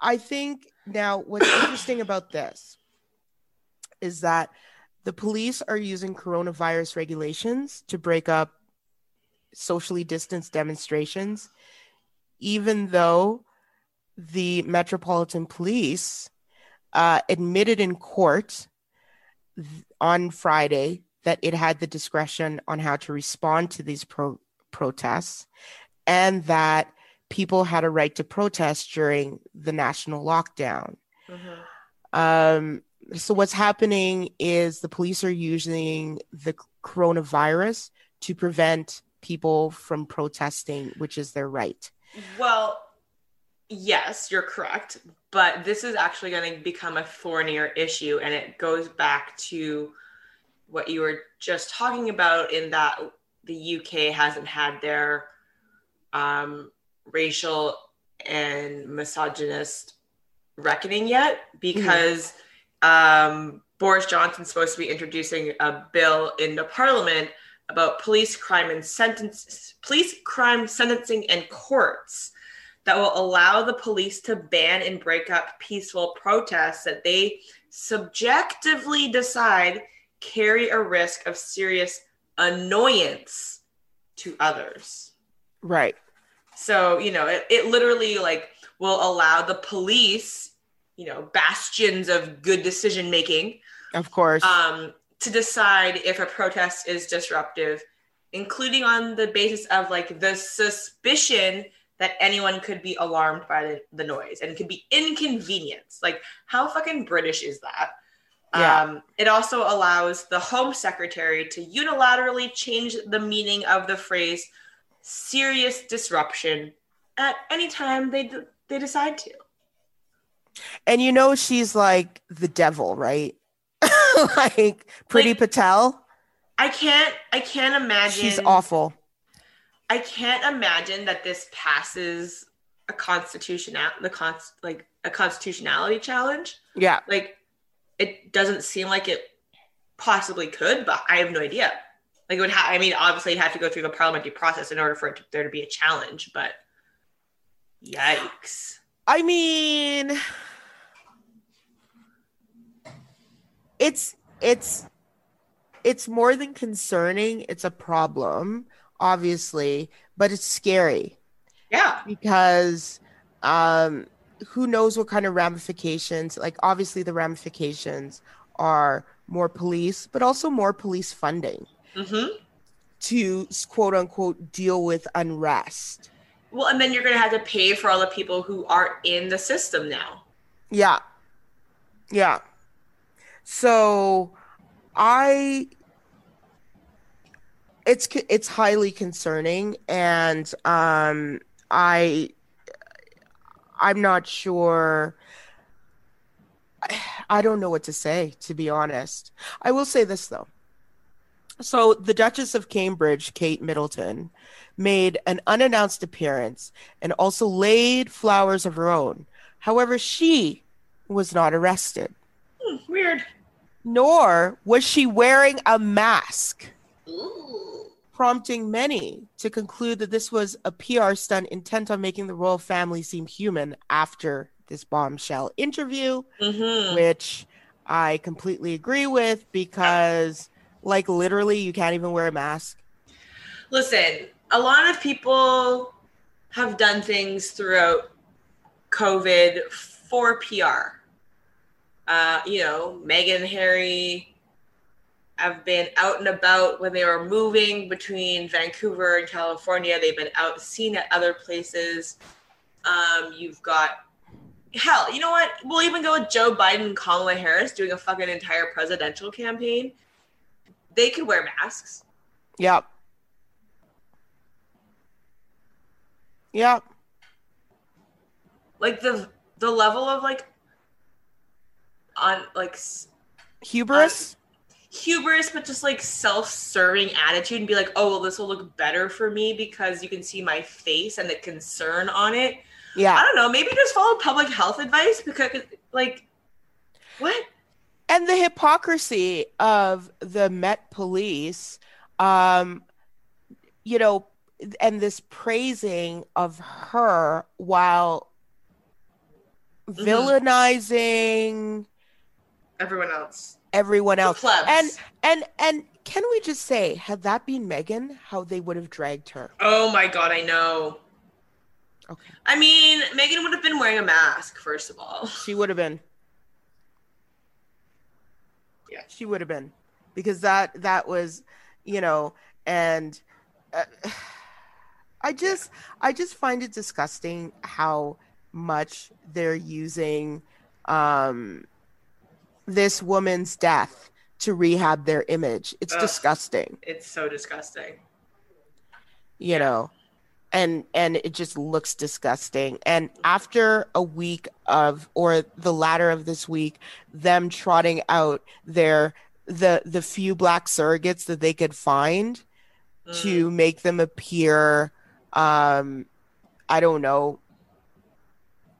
E: i think now what's interesting about this is that the police are using coronavirus regulations to break up socially distanced demonstrations, even though the Metropolitan Police uh, admitted in court th- on Friday that it had the discretion on how to respond to these pro- protests and that people had a right to protest during the national lockdown.
D: Mhm.
E: Um, so what's happening is the police are using the coronavirus to prevent people from protesting, which is their right.
D: Well, yes, you're correct. But this is actually going to become a thornier issue. And it goes back to what you were just talking about in that the UK hasn't had their um, racial and misogynist reckoning yet because um, Boris Johnson's supposed to be introducing a bill into Parliament about police crime and sentence police crime sentencing and courts that will allow the police to ban and break up peaceful protests that they subjectively decide carry a risk of serious annoyance to others.
E: Right.
D: So, you know, it, it literally like will allow the police, you know, bastions of good decision making,
E: Of course.
D: um, to decide if a protest is disruptive, including on the basis of like the suspicion that anyone could be alarmed by the, the noise and it could be inconvenienced. Like, how fucking British is that?
E: Yeah.
D: Um, it also allows the Home Secretary to unilaterally change the meaning of the phrase serious disruption at any time they, d- they decide to.
E: and you know she's like the devil, right? like Pretty
D: Like-
E: Patel.
D: I can't I can't imagine
E: She's awful.
D: I can't imagine that this passes a constitutional the con like a constitutionality challenge.
E: Yeah.
D: Like it doesn't seem like it possibly could, but I have no idea. Like it would have I mean obviously you have to go through the parliamentary process in order for it to, there to be a challenge, but yikes.
E: I mean, it's it's it's more than concerning. It's a problem, obviously, but it's scary
D: Yeah.
E: because um, who knows what kind of ramifications? Like, obviously, the ramifications are more police, but also more police funding
D: Mhm.
E: to quote unquote deal with unrest.
D: well, and then you're gonna have to pay for all the people who are in the system now.
E: Yeah. Yeah. So I it's it's highly concerning and um I I'm not sure I- don't know what to say to be honest. I will say this though. So the Duchess of Cambridge, Kate Middleton, made an unannounced appearance and also laid flowers of her own. However, she was not arrested,
D: Hmm, weird.
E: nor was she wearing a mask,
D: Ooh.
E: Prompting many to conclude that this was a PR stunt intent on making the royal family seem human after this bombshell interview,
D: Mm-hmm.
E: which I completely agree with because, like, literally, you can't even wear a mask.
D: Listen, a lot of people have done things throughout COVID for PR. Uh, you know, Meghan Harry have been out and about when they were moving between Vancouver and California. They've been out seen at other places. Um, you've got hell, you know what? We'll even go with Joe Biden and Kamala Harris doing a fucking entire presidential campaign. They could wear masks.
E: Yep. Yep.
D: like the the level of like on like
E: Hubris.
D: Hubris but just like self-serving attitude and be like oh well this will look better for me because you can see my face and the concern on it
E: Yeah.
D: i don't know maybe just follow public health advice because like what
E: and the hypocrisy of the Met Police, um, you know, and this praising of her while
D: Mhm.
E: villainizing
D: everyone else
E: everyone else. And and and can we just say, had that been Meghan, how they would have dragged her?
D: oh my god i know
E: Okay,
D: i mean Meghan would have been wearing a mask first of all
E: she would have been.
D: Yeah.
E: she would have been, because that that was, you know, and uh, I just I just find it disgusting how much they're using um this woman's death to rehab their image. It's
D: Ugh.
E: disgusting.
D: it's so disgusting
E: you know and and it just looks disgusting and after a week of or the latter of this week them trotting out their the the few black surrogates that they could find
D: Mm.
E: to make them appear um i don't know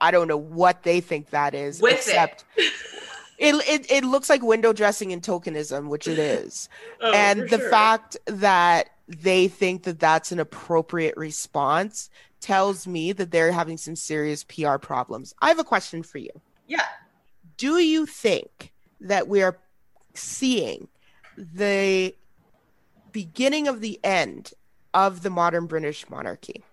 E: i don't know what they think that is
D: With it.
E: except it. It, it looks like window dressing and tokenism which it is
D: Oh,
E: and the
D: sure.
E: fact that they think that that's an appropriate response tells me that they're having some serious PR problems. I have a question for you.
D: yeah
E: Do you think that we are seeing the beginning of the end of the modern British monarchy?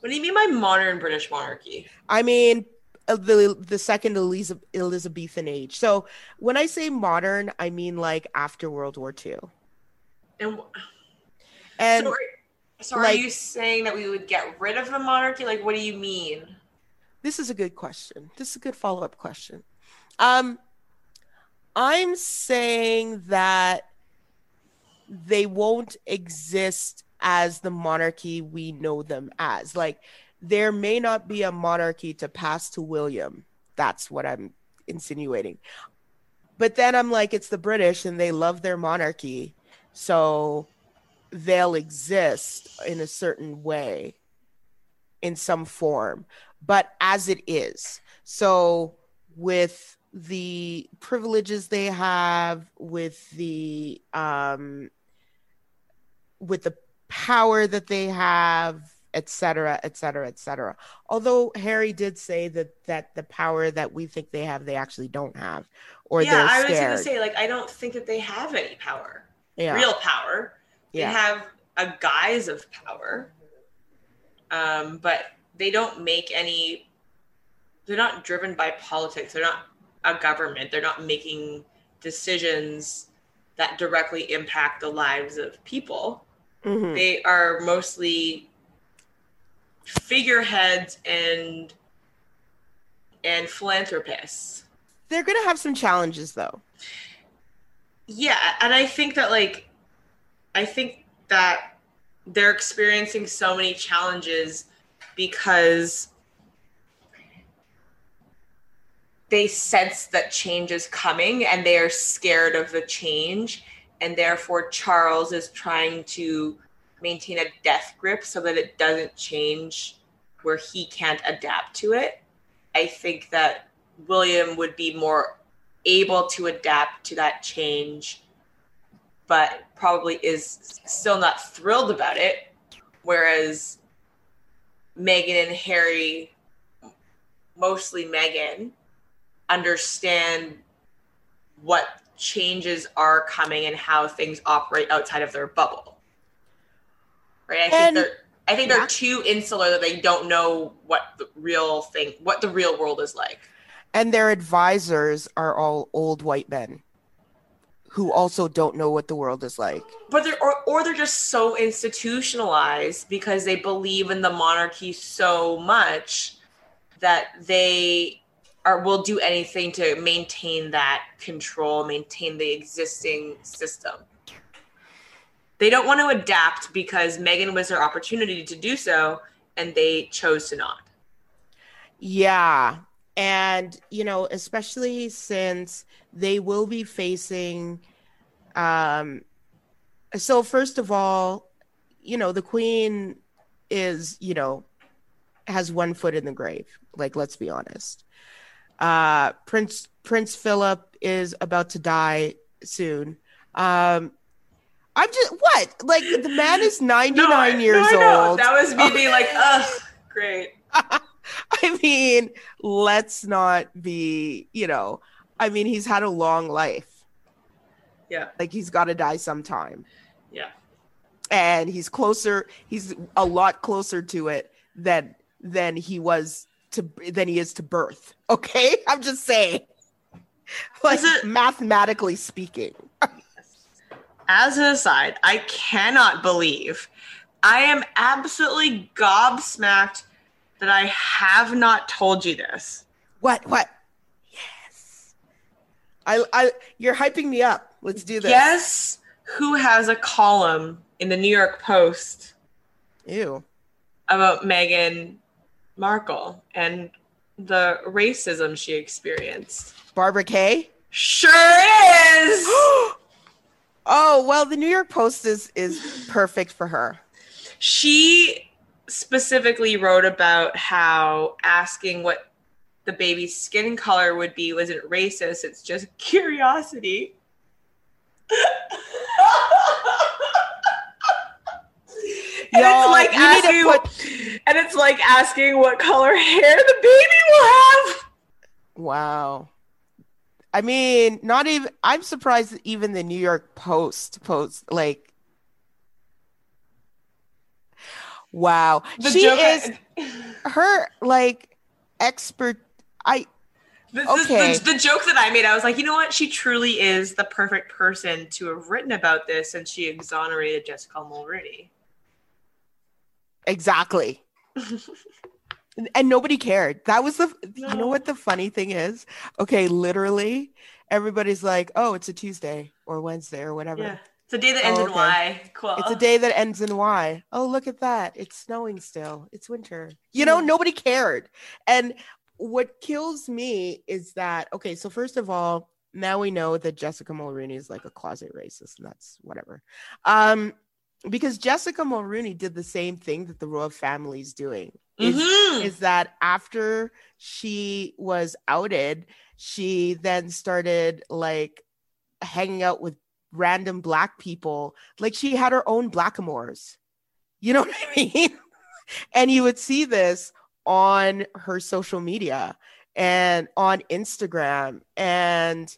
D: what do you mean by modern british monarchy
E: I mean, the the second Eliza- Elizabethan age. So when I say modern, I mean like after World War II.
D: and
E: And
D: so, are, so are
E: like-
D: you saying that we would get rid of the monarchy? Like, what do you mean?
E: This is a good question. This is a good follow up question. Um, I'm saying that they won't exist as the monarchy we know them as. Like, there may not be a monarchy to pass to William. That's what I'm insinuating. But then I'm like, it's the British and they love their monarchy. So they'll exist in a certain way, in some form but as it is. So with the privileges they have, with the um, with the power that they have, et cetera, et cetera, et cetera. Although Harry did say that that the power that we think they have, they actually don't have, or
D: yeah,
E: they're
D: I was
E: scared.
D: gonna say, like, I don't think that they have any power,
E: yeah.
D: real power. They
E: yeah.
D: have a guise of power, um, but they don't make any. They're not driven by politics. They're not a government. They're not making decisions that directly impact the lives of people.
E: Mhm.
D: they are mostly figureheads and and philanthropists.
E: They're gonna have some challenges though.
D: Yeah, and I think that like I think that they're experiencing so many challenges because they sense that change is coming and they are scared of the change and therefore Charles is trying to maintain a death grip so that it doesn't change where he can't adapt to it. I think that William would be more able to adapt to that change, but probably is still not thrilled about it. Whereas Meghan and Harry, mostly Meghan, understand what changes are coming and how things operate outside of their bubble. Right? I think they're I think they're too insular that they don't know what the real thing what the real world is like.
E: And their advisors are all old white men who also don't know what the world is like.
D: But they're or, or they're just so institutionalized because they believe in the monarchy so much that they are will do anything to maintain that control, maintain the existing system. They don't want to adapt because Meghan was their opportunity to do so and they chose to not.
E: Yeah. And, you know, especially since they will be facing um so first of all, you know, the queen is, you know, has one foot in the grave. Like let's be honest. Uh Prince Prince Philip is about to die soon. Um I'm just what? Like the man is 99
D: I-
E: years
D: know.
E: old.
D: That was me being like, ugh, great.
E: I mean, let's not be, you know, I mean, he's had a long life.
D: Yeah.
E: Like he's got to die sometime.
D: Yeah.
E: And he's closer, he's a lot closer to it than than he was to than he is to birth. Okay? I'm just saying. Like
D: it-
E: mathematically speaking.
D: As an aside, I cannot believe I am absolutely gobsmacked that I have not told you this.
E: What what? Yes. I I you're hyping me up. Let's do this.
D: Guess who has a column in the New York Post
E: Ew.
D: about Meghan Markle and the racism she experienced?
E: Barbara Kay?
D: Sure is.
E: Oh well, the New York Post is is perfect for her.
D: she specifically wrote about how asking what the baby's skin color would be wasn't racist it's just curiosity and it's like
E: you need to
D: asking
E: put-
D: and it's like asking what color hair the baby will have
E: Wow. I mean, not even. I'm surprised that even the New York Post post like. Wow,
D: the
E: she
D: joke
E: is her like expert. I
D: the, the-
E: Okay.
D: the, the joke that I made, I was like, you know what? She truly is the perfect person to have written about this, and she exonerated Jessica Mulroney.
E: exactly. and nobody cared. That was the. You know what the funny thing is? Okay, literally, everybody's like, "Oh, it's a Tuesday or Wednesday or whatever."
D: Yeah. It's a day that ends
E: Oh,
D: in. Y. Cool.
E: It's a day that ends in Y. Oh, look at that. It's snowing still. It's winter. You know,
D: Yeah.
E: nobody cared. And what kills me is that, okay, so first of all, now we know that Jessica Mulroney is like a closet racist, and that's whatever. Um, because Jessica Mulroney did the same thing that the royal family is doing. Is,
D: Mhm.
E: is that after she was outed, she then started like hanging out with random black people. Like she had her own blackamoors. You know what I mean? and you would see this on her social media and on Instagram. And,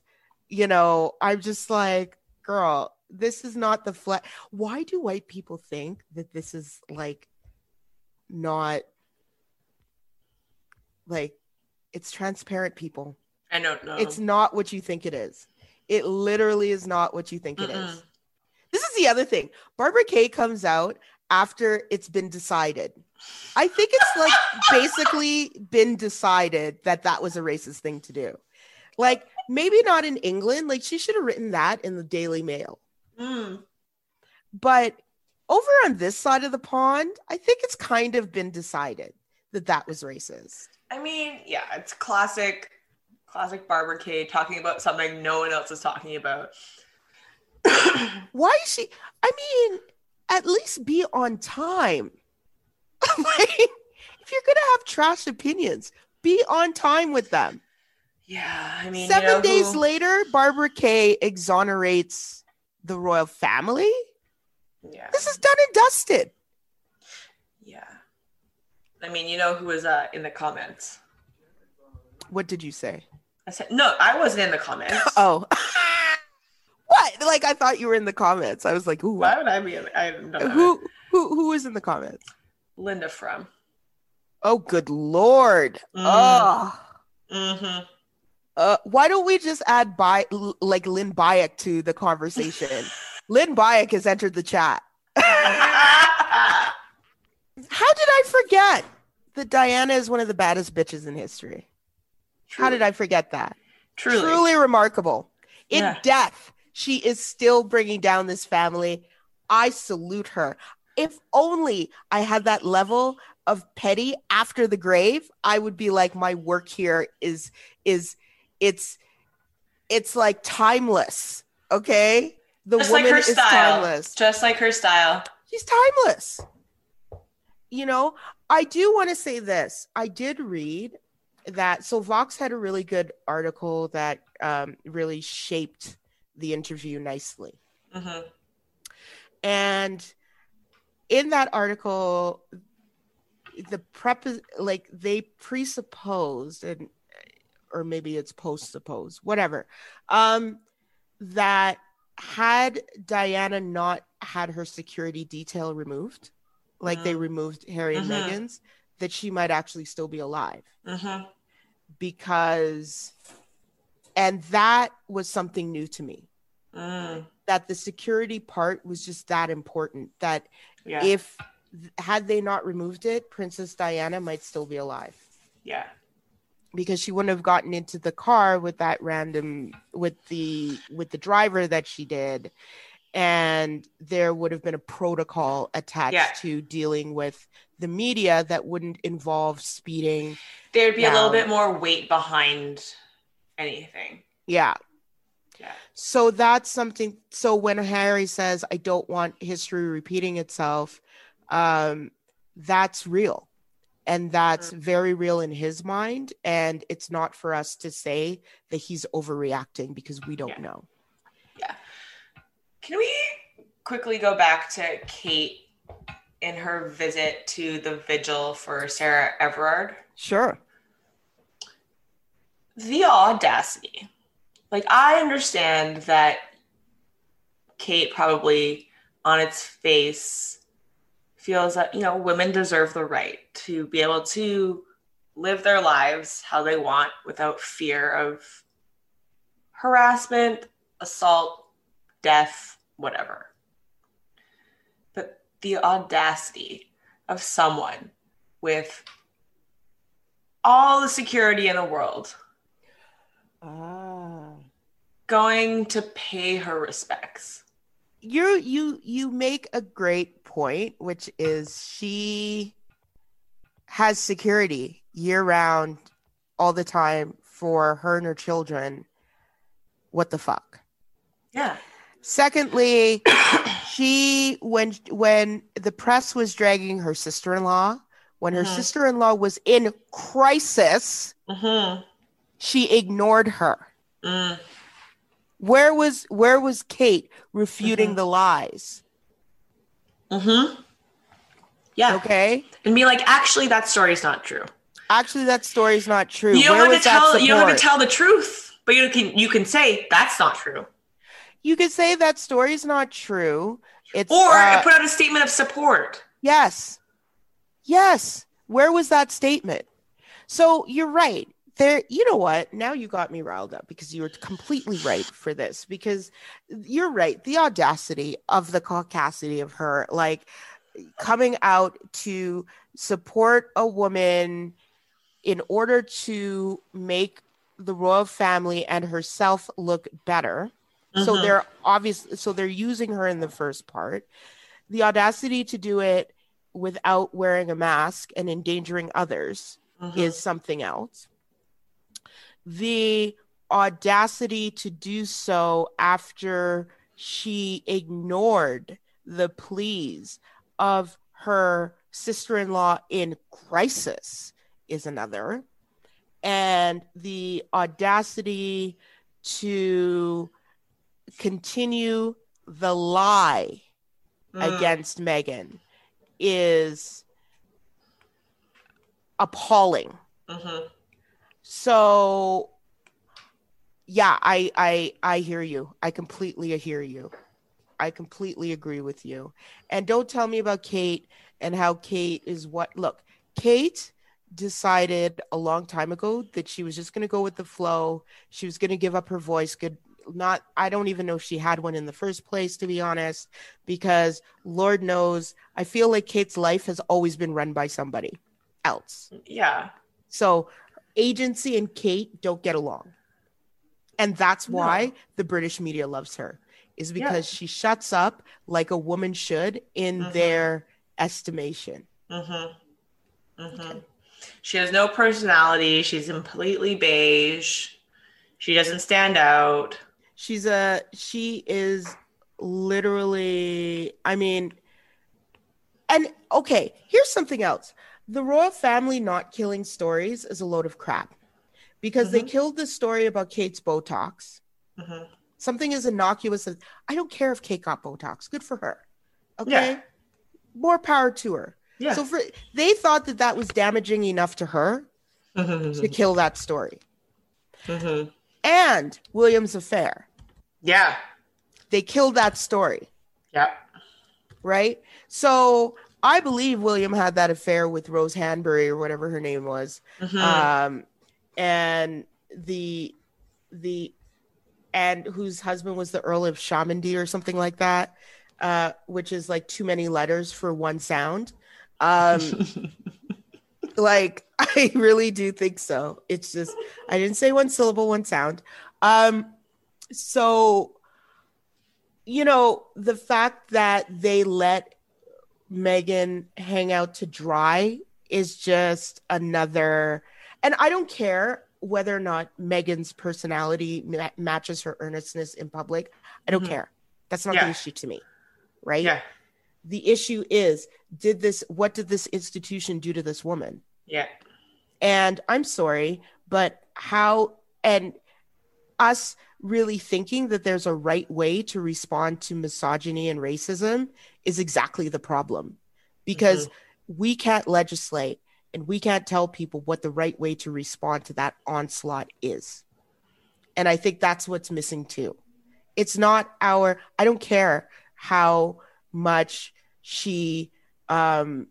E: you know, I'm just like, girl, this is not the flat. Why do white people think that this is like not like it's transparent people?
D: I don't know.
E: It's not what you think it is. It literally is not what you think it is. This is the other thing. Barbara Kay comes out after it's been decided. I think it's like basically been decided that that was a racist thing to do. Like maybe not in England, like she should have written that in the Daily Mail.
D: Mm.
E: But over on this side of the pond, I think it's kind of been decided that that was racist.
D: I mean, yeah, it's classic, classic Barbara Kay talking about something no one else is talking about.
E: Why is she? I mean, at least be on time. like, if you're gonna have trash opinions, be on time with them.
D: Yeah, I mean,
E: Seven
D: you know
E: days
D: who-
E: later, Barbara Kay exonerates the royal family.
D: Yeah,
E: This is done and dusted.
D: yeah. I mean, you know who was uh, in the comments?
E: What did you say?
D: I said no. I wasn't in the comments.
E: Oh, what? Like I thought you were in the comments. I was like, ooh,
D: Why would I be? In, I don't know.
E: who, who, who was in the comments?
D: Linda from.
E: Oh, good lord.
D: Mm.
E: Oh.
D: Mm-hmm.
E: Uh, why don't we just add by like Lynn Beyak to the conversation? Lynn Beyak has entered the chat. How did I forget that Diana is one of the baddest bitches in history? How did I forget that?
D: Truly.
E: Truly remarkable. In
D: Yeah.
E: death, she is still bringing down this family. I salute her. If only I had that level of petty after the grave, I would be like, my work here is is it's it's like timeless. Okay, the
D: Just like
E: woman
D: her
E: is
D: style.
E: timeless.
D: Just like her style.
E: She's timeless. You know, I do want to say this. I did read that. So Vox had a really good article that um, really shaped the interview nicely.
D: hmm
E: And in that article, the prep like they presupposed and or maybe it's post supposed, whatever. Um that had Diana not had her security detail removed, like they
D: Mm.
E: removed Harry and. Meghan's, that she might actually still be alive
D: hmm
E: because and that was something new to me
D: Mm.
E: that the security part was just that important that
D: Yeah.
E: if had they not removed it princess diana might still be alive
D: yeah.
E: Because she wouldn't have gotten into the car with that random with the with the driver that she did and there would have been a protocol attached
D: Yeah.
E: to dealing with the media that wouldn't involve speeding
D: There'd be a little bit more weight behind anything.
E: yeah
D: Yeah.
E: So that's something. So when Harry says, "I don't want history repeating itself," um, that's real, and that's
D: Mm.
E: very real in his mind. And it's not for us to say that he's overreacting because we don't know. Yeah.
D: Can we quickly go back to Kate in her visit to the vigil for Sarah Everard?
E: Sure.
D: The audacity. Like, I understand that Kate probably on its face feels that, you know, women deserve the right to be able to live their lives how they want without fear of harassment, assault, death, whatever. But the audacity of someone with all the security in the world
E: Ah.
D: going to pay her respects.
E: You you you make a great point, which is she has security year round, all the time for her and her children. What the fuck?
D: Yeah.
E: Secondly, she when when the press was dragging her sister-in-law, when her
D: Mhm.
E: sister-in-law was in crisis,
D: Mm-hmm.
E: she ignored her.
D: Mm.
E: Where was where was Kate refuting
D: Mhm.
E: the lies?
D: Mm-hmm. Yeah.
E: Okay?
D: And be like, actually, that story's not true.
E: Actually that story's not true.
D: You don't
E: Where
D: have to tell you don't have to tell the truth, but you can you can say that's not true.
E: You could say that story's not true. It's
D: Or
E: uh,
D: put out a statement of support.
E: Yes. Yes. Where was that statement? So you're right. There, you know what? Now you got me riled up because you were completely right for this. Because you're right. The audacity of the caucasity of her, like coming out to support a woman in order to make the royal family and herself look better. So
D: Mhm.
E: they're obviously so they're using her in the first part. The audacity to do it without wearing a mask and endangering others
D: Mhm.
E: is something else. The audacity to do so after she ignored the pleas of her sister in law in crisis is another. And the audacity to continue the lie
D: Mm.
E: against Meghan is appalling.
D: Mhm.
E: So yeah, I I I hear you. I completely hear you. I completely agree with you. And don't tell me about Kate and how Kate is what look, Kate decided a long time ago that she was just going to go with the flow. She was going to give up her voice. Good not I don't even know if she had one in the first place to be honest because lord knows I feel like Kate's life has always been run by somebody else.
D: Yeah.
E: So agency and Kate don't get along. And that's
D: No.
E: why the British media loves her, is
D: Yeah.
E: because she shuts up like a woman should in
D: Mhm.
E: their estimation.
D: Mm-hmm. Mm-hmm. She has no personality. She's completely beige. She doesn't stand out.
E: She's a she is literally I mean and okay, here's something else. The royal family not killing stories is a load of crap. Because they
D: Mhm.
E: killed the story about Kate's Botox.
D: hmm
E: something as innocuous as I don't care if Kate got Botox. Good for her. Okay.
D: Yeah.
E: More power to her.
D: Yeah.
E: So for they thought that that was damaging enough to her to
D: Mhm.
E: kill that story.
D: Mhm.
E: And William's affair.
D: Yeah.
E: They killed that story,
D: Yep.
E: right? So I believe William had that affair with Rose Hanbury or whatever her name was.
D: Mhm.
E: Um and the the and whose husband was the Earl of Shamandy or something like that, uh, which is like too many letters for one sound. Um, like I really do think so. It's just I didn't say one syllable, one sound. Um, so you know the fact that they let Meghan hang out to dry is just another, and I don't care whether or not Meghan's personality ma- matches her earnestness in public. I don't
D: Mhm.
E: care. That's not
D: Yeah.
E: the issue to me, right?
D: yeah.
E: The issue is did this what did this institution do to this woman?
D: Yeah.
E: And I'm sorry, but how and us really thinking that there's a right way to respond to misogyny and racism is exactly the problem. Because we can't legislate and we can't tell people what the right way to respond to that onslaught is. And I think that's what's missing too. It's not our I don't care how much she um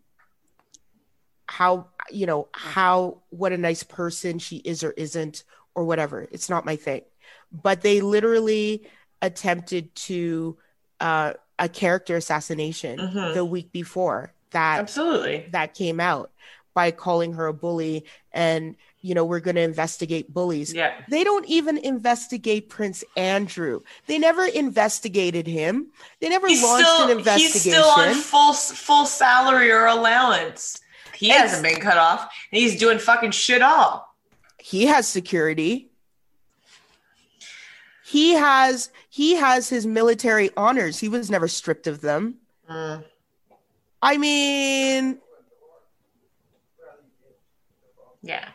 E: how you know how what a nice person she is or isn't or whatever it's not my thing but they literally attempted to uh a character assassination
D: Mhm.
E: the week before that
D: Absolutely.
E: that came out by calling her a bully and you know we're going to investigate bullies
D: Yeah.
E: they don't even investigate prince andrew they never investigated him they never
D: He's
E: launched
D: still,
E: an
D: he's still on full full salary or allowance. He
E: Ex-
D: hasn't been cut off, and he's doing fucking shit all.
E: he has security he has he has his military honors he was never stripped of them
D: Mm.
E: i mean
D: Yeah.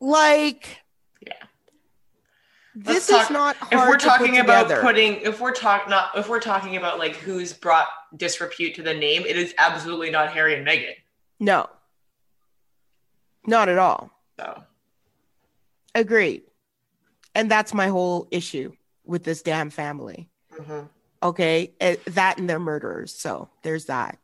E: like
D: Yeah.
E: this
D: talk-
E: is not hard
D: if we're
E: to
D: talking about
E: together.
D: putting if we're talk not if we're talking about like who's brought disrepute to the name it is absolutely not harry and meghan
E: no not at all
D: so
E: agreed and that's my whole issue with this damn family
D: mhm.
E: okay Eh, that and they're murderers so there's that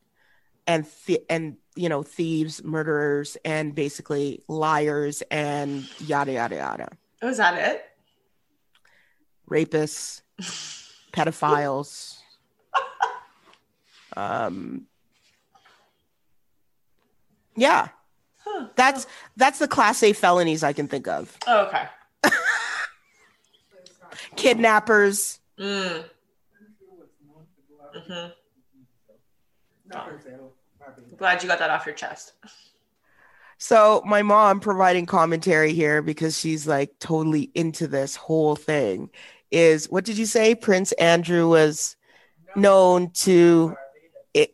E: and th- and you know thieves murderers and basically liars and yada yada yada
D: oh, is that it
E: rapists pedophiles um Yeah.
D: Huh.
E: That's that's the class A felonies I can think of.
D: Oh, okay.
E: Kidnappers.
D: Mm. hmm
A: Brazil, Barbados.
D: Glad you got that off your chest.
E: So my mom providing commentary here because she's like totally into this whole thing is what did you say? Prince Andrew was known to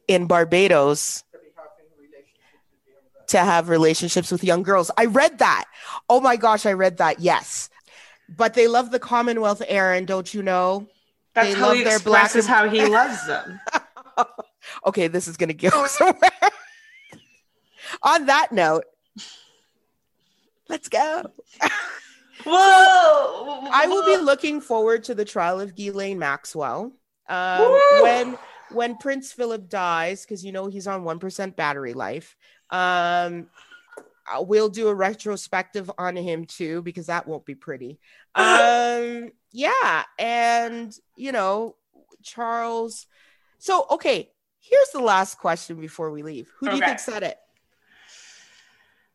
E: in Barbados
A: To be having relationships with the young girls.
E: to have relationships with young girls. I read that. Oh my gosh, I read that. Yes. But they love the Commonwealth, Aaron, don't you know?
D: That's
E: They
D: how
E: love
D: he
E: their black
D: expresses
E: and-
D: how he loves them.
E: okay, this is going to go somewhere. On that note, let's go.
D: Whoa!
E: I will be looking forward to the trial of Ghislaine Maxwell. Um, when when Prince Philip dies, because you know he's on one percent battery life. Um, we'll do a retrospective on him too because that won't be pretty. Um, yeah, and you know Charles. So okay, here's the last question before we leave. Who do you think said it?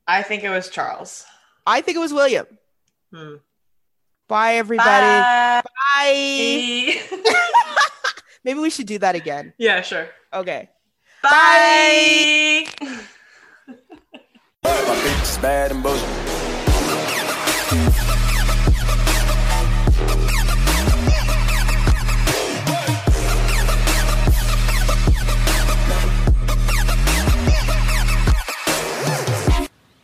D: I think it was Charles.
E: I think it was William.
D: Hmm.
E: Bye, everybody.
D: Bye.
E: Bye. Maybe we should do that again.
D: yeah, sure.
E: Okay.
D: Bye.
F: My bitch is bad and bullshit.